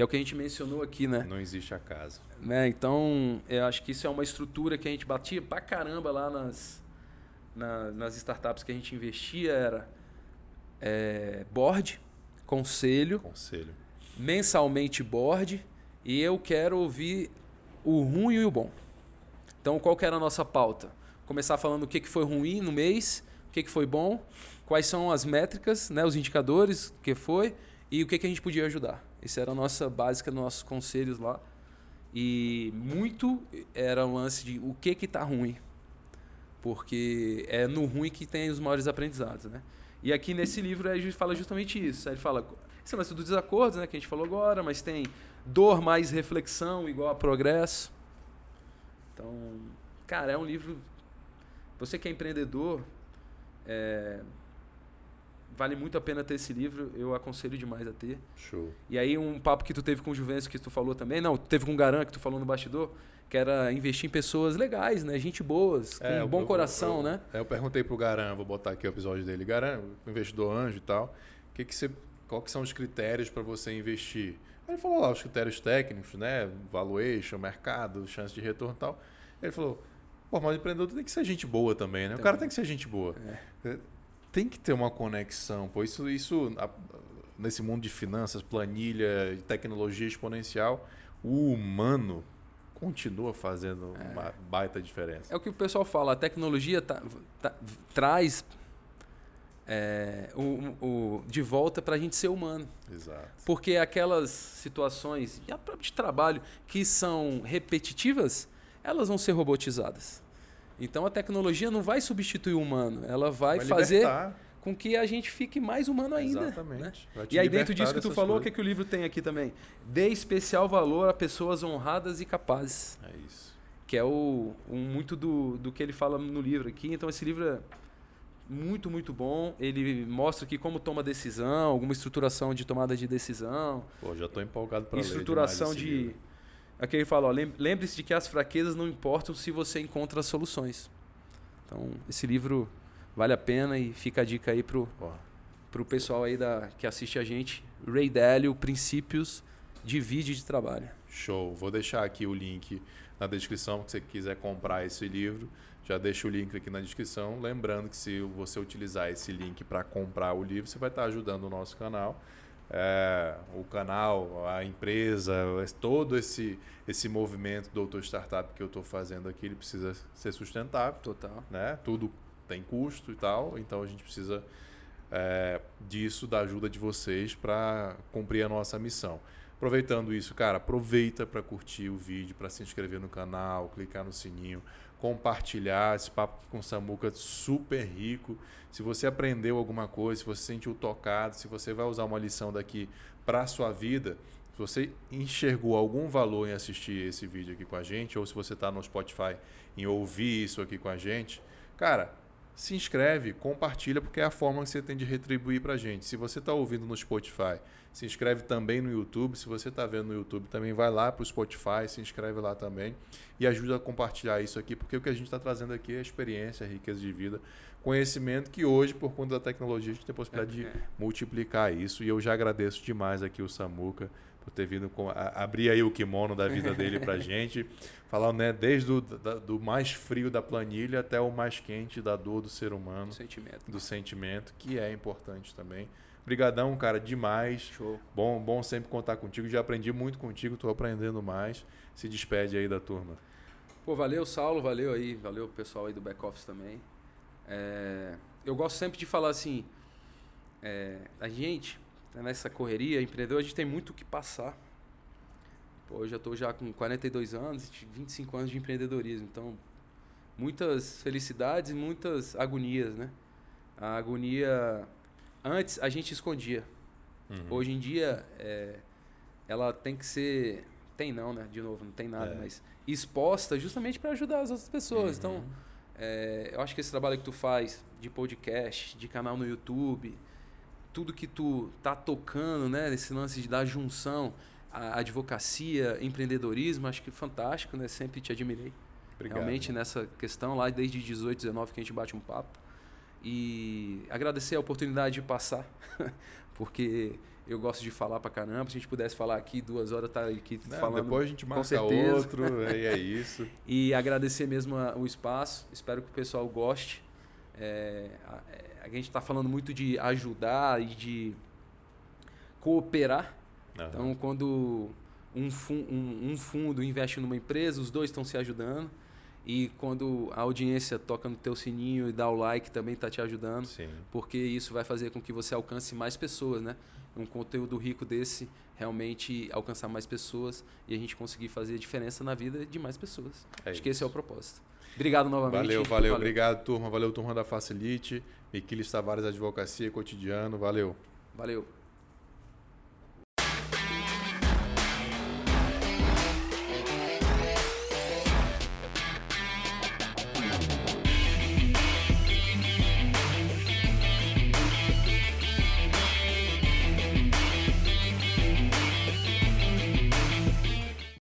Que é o que a gente mencionou aqui, né?
Não existe acaso.
né? Então, eu acho que isso é uma estrutura que a gente batia pra caramba lá nas, na- nas startups que a gente investia. Era é, board, conselho,
Conselho.
mensalmente board e eu quero ouvir o ruim e o bom. Então, qual que era a nossa pauta? Começar falando o que, que foi ruim no mês, o que, que foi bom, quais são as métricas, né, os indicadores, o que foi e o que, que a gente podia ajudar. Essa era a nossa básica, nossos conselhos lá. E muito era o lance de o que que tá ruim. Porque é no ruim que tem os maiores aprendizados, né? E aqui nesse livro gente fala justamente isso. Ele fala esse lance do desacordo, né, que a gente falou agora, mas tem dor mais reflexão igual a progresso. Então, cara, é um livro. Você que é empreendedor, é, vale muito a pena ter esse livro. Eu aconselho demais a ter.
Show.
E aí um papo que tu teve com o Juvencio que tu falou também, não, teve com o Garan que tu falou no bastidor, que era investir em pessoas legais, né? Gente boas, com
É,
um bom
eu-
coração,
eu-
né?
é, Eu perguntei pro Garan, vou botar aqui o episódio dele. Garan, investidor anjo e tal. Que, que você qual que são os critérios para você investir? Ele falou lá os critérios técnicos, né? Valuation, mercado, chance de retorno e tal. Ele falou, pô, mas o empreendedor tem que ser gente boa também, né? O cara tem que ser gente boa. É. Tem que ter uma conexão, pô. Isso, isso nesse mundo de finanças, planilha, tecnologia exponencial, o humano continua fazendo é. uma baita diferença.
É o que o pessoal fala, a tecnologia tá, tá, traz é, o, o, de volta para a gente ser humano.
Exato.
Porque aquelas situações de trabalho que são repetitivas, elas vão ser robotizadas. Então a tecnologia não vai substituir o humano, ela vai, vai fazer libertar. com que a gente fique mais humano ainda.
Exatamente.
Né? E aí dentro disso que tu falou, o que, é que o livro tem aqui também? Dê especial valor a pessoas honradas e capazes.
É isso.
Que é o, um, muito do, do que ele fala no livro aqui. Então esse livro é muito, muito bom. Ele mostra aqui como toma decisão, alguma estruturação de tomada de decisão.
Pô, já estou empolgado para ler
Estruturação de... Livro. Aqui ele fala, lembre-se de que as fraquezas não importam se você encontra soluções. Então, esse livro vale a pena e fica a dica aí pro, pro pessoal aí da, que assiste a gente. Ray Dalio, Princípios de Vídeo de Trabalho.
Show. Vou deixar aqui o link na descrição se você quiser comprar esse livro. Já deixo o link aqui na descrição. Lembrando que se você utilizar esse link para comprar o livro, você vai estar ajudando o nosso canal é, o canal, a empresa, todo esse, esse movimento Doutor Startup que eu estou fazendo aqui, ele precisa ser sustentável.
Total.
Né? Tudo tem custo e tal, então a gente precisa é, disso, da ajuda de vocês para cumprir a nossa missão. Aproveitando isso, cara, aproveita para curtir o vídeo, para se inscrever no canal, clicar no sininho, compartilhar esse papo com o Samuca super rico. Se você aprendeu alguma coisa, se você se sentiu tocado, se você vai usar uma lição daqui para a sua vida, se você enxergou algum valor em assistir esse vídeo aqui com a gente, ou se você está no Spotify em ouvir isso aqui com a gente, cara, se inscreve, compartilha, porque é a forma que você tem de retribuir para a gente. Se você está ouvindo no Spotify, se inscreve também no YouTube. Se você está vendo no YouTube, também vai lá para o Spotify, se inscreve lá também e ajuda a compartilhar isso aqui, porque o que a gente está trazendo aqui é experiência, riqueza de vida, conhecimento que hoje, por conta da tecnologia, a gente tem a possibilidade é, de multiplicar isso. E eu já agradeço demais aqui o Samuca por ter vindo com, a, abrir aí o kimono da vida dele para gente, falar né, desde o da, do mais frio da planilha até o mais quente da dor do ser humano,
sentimento,
do sentimento que é importante também. Obrigadão, cara, demais.
Show.
Bom, bom sempre contar contigo. Já aprendi muito contigo, estou aprendendo mais. Se despede aí da turma.
Pô, valeu, Saulo, valeu aí, valeu o pessoal aí do back office também. É, eu gosto sempre de falar assim, é, a gente né, nessa correria, empreendedor, a gente tem muito o que passar. Pô, eu já estou já com 42 anos, 25 anos de empreendedorismo, então muitas felicidades e muitas agonias, né? A agonia antes a gente escondia. Uhum. Hoje em dia é, ela tem que ser tem não, né? De novo, não tem nada, é. mas exposta justamente para ajudar as outras pessoas. Então, uhum. Então, é, eu acho que esse trabalho que tu faz de podcast, de canal no YouTube, tudo que tu tá tocando, né, nesse lance de dar junção, a advocacia, empreendedorismo, acho que fantástico, né? Sempre te admirei. Obrigado. Realmente nessa questão lá desde 18, 19 que a gente bate um papo. E agradecer a oportunidade de passar, porque eu gosto de falar pra caramba. Se a gente pudesse falar aqui duas horas, tá aqui
Não,
falando.
Depois a gente marca outro, e é isso.
e agradecer mesmo o espaço. Espero que o pessoal goste. É, a, a, gente está falando muito de ajudar e de cooperar. Uhum. Então, quando um, fun, um, um fundo investe numa empresa, os dois estão se ajudando. E quando a audiência toca no teu sininho e dá o like, também está te ajudando.
Sim.
Porque isso vai fazer com que você alcance mais pessoas, né? Um conteúdo rico desse realmente alcançar mais pessoas e a gente conseguir fazer diferença na vida de mais pessoas. É Acho isso. que esse é o propósito. Obrigado novamente.
Valeu, valeu, valeu. Obrigado, turma. Valeu, turma da Facilite. Miquiles Tavares Advocacia Cotidiano. Valeu.
Valeu.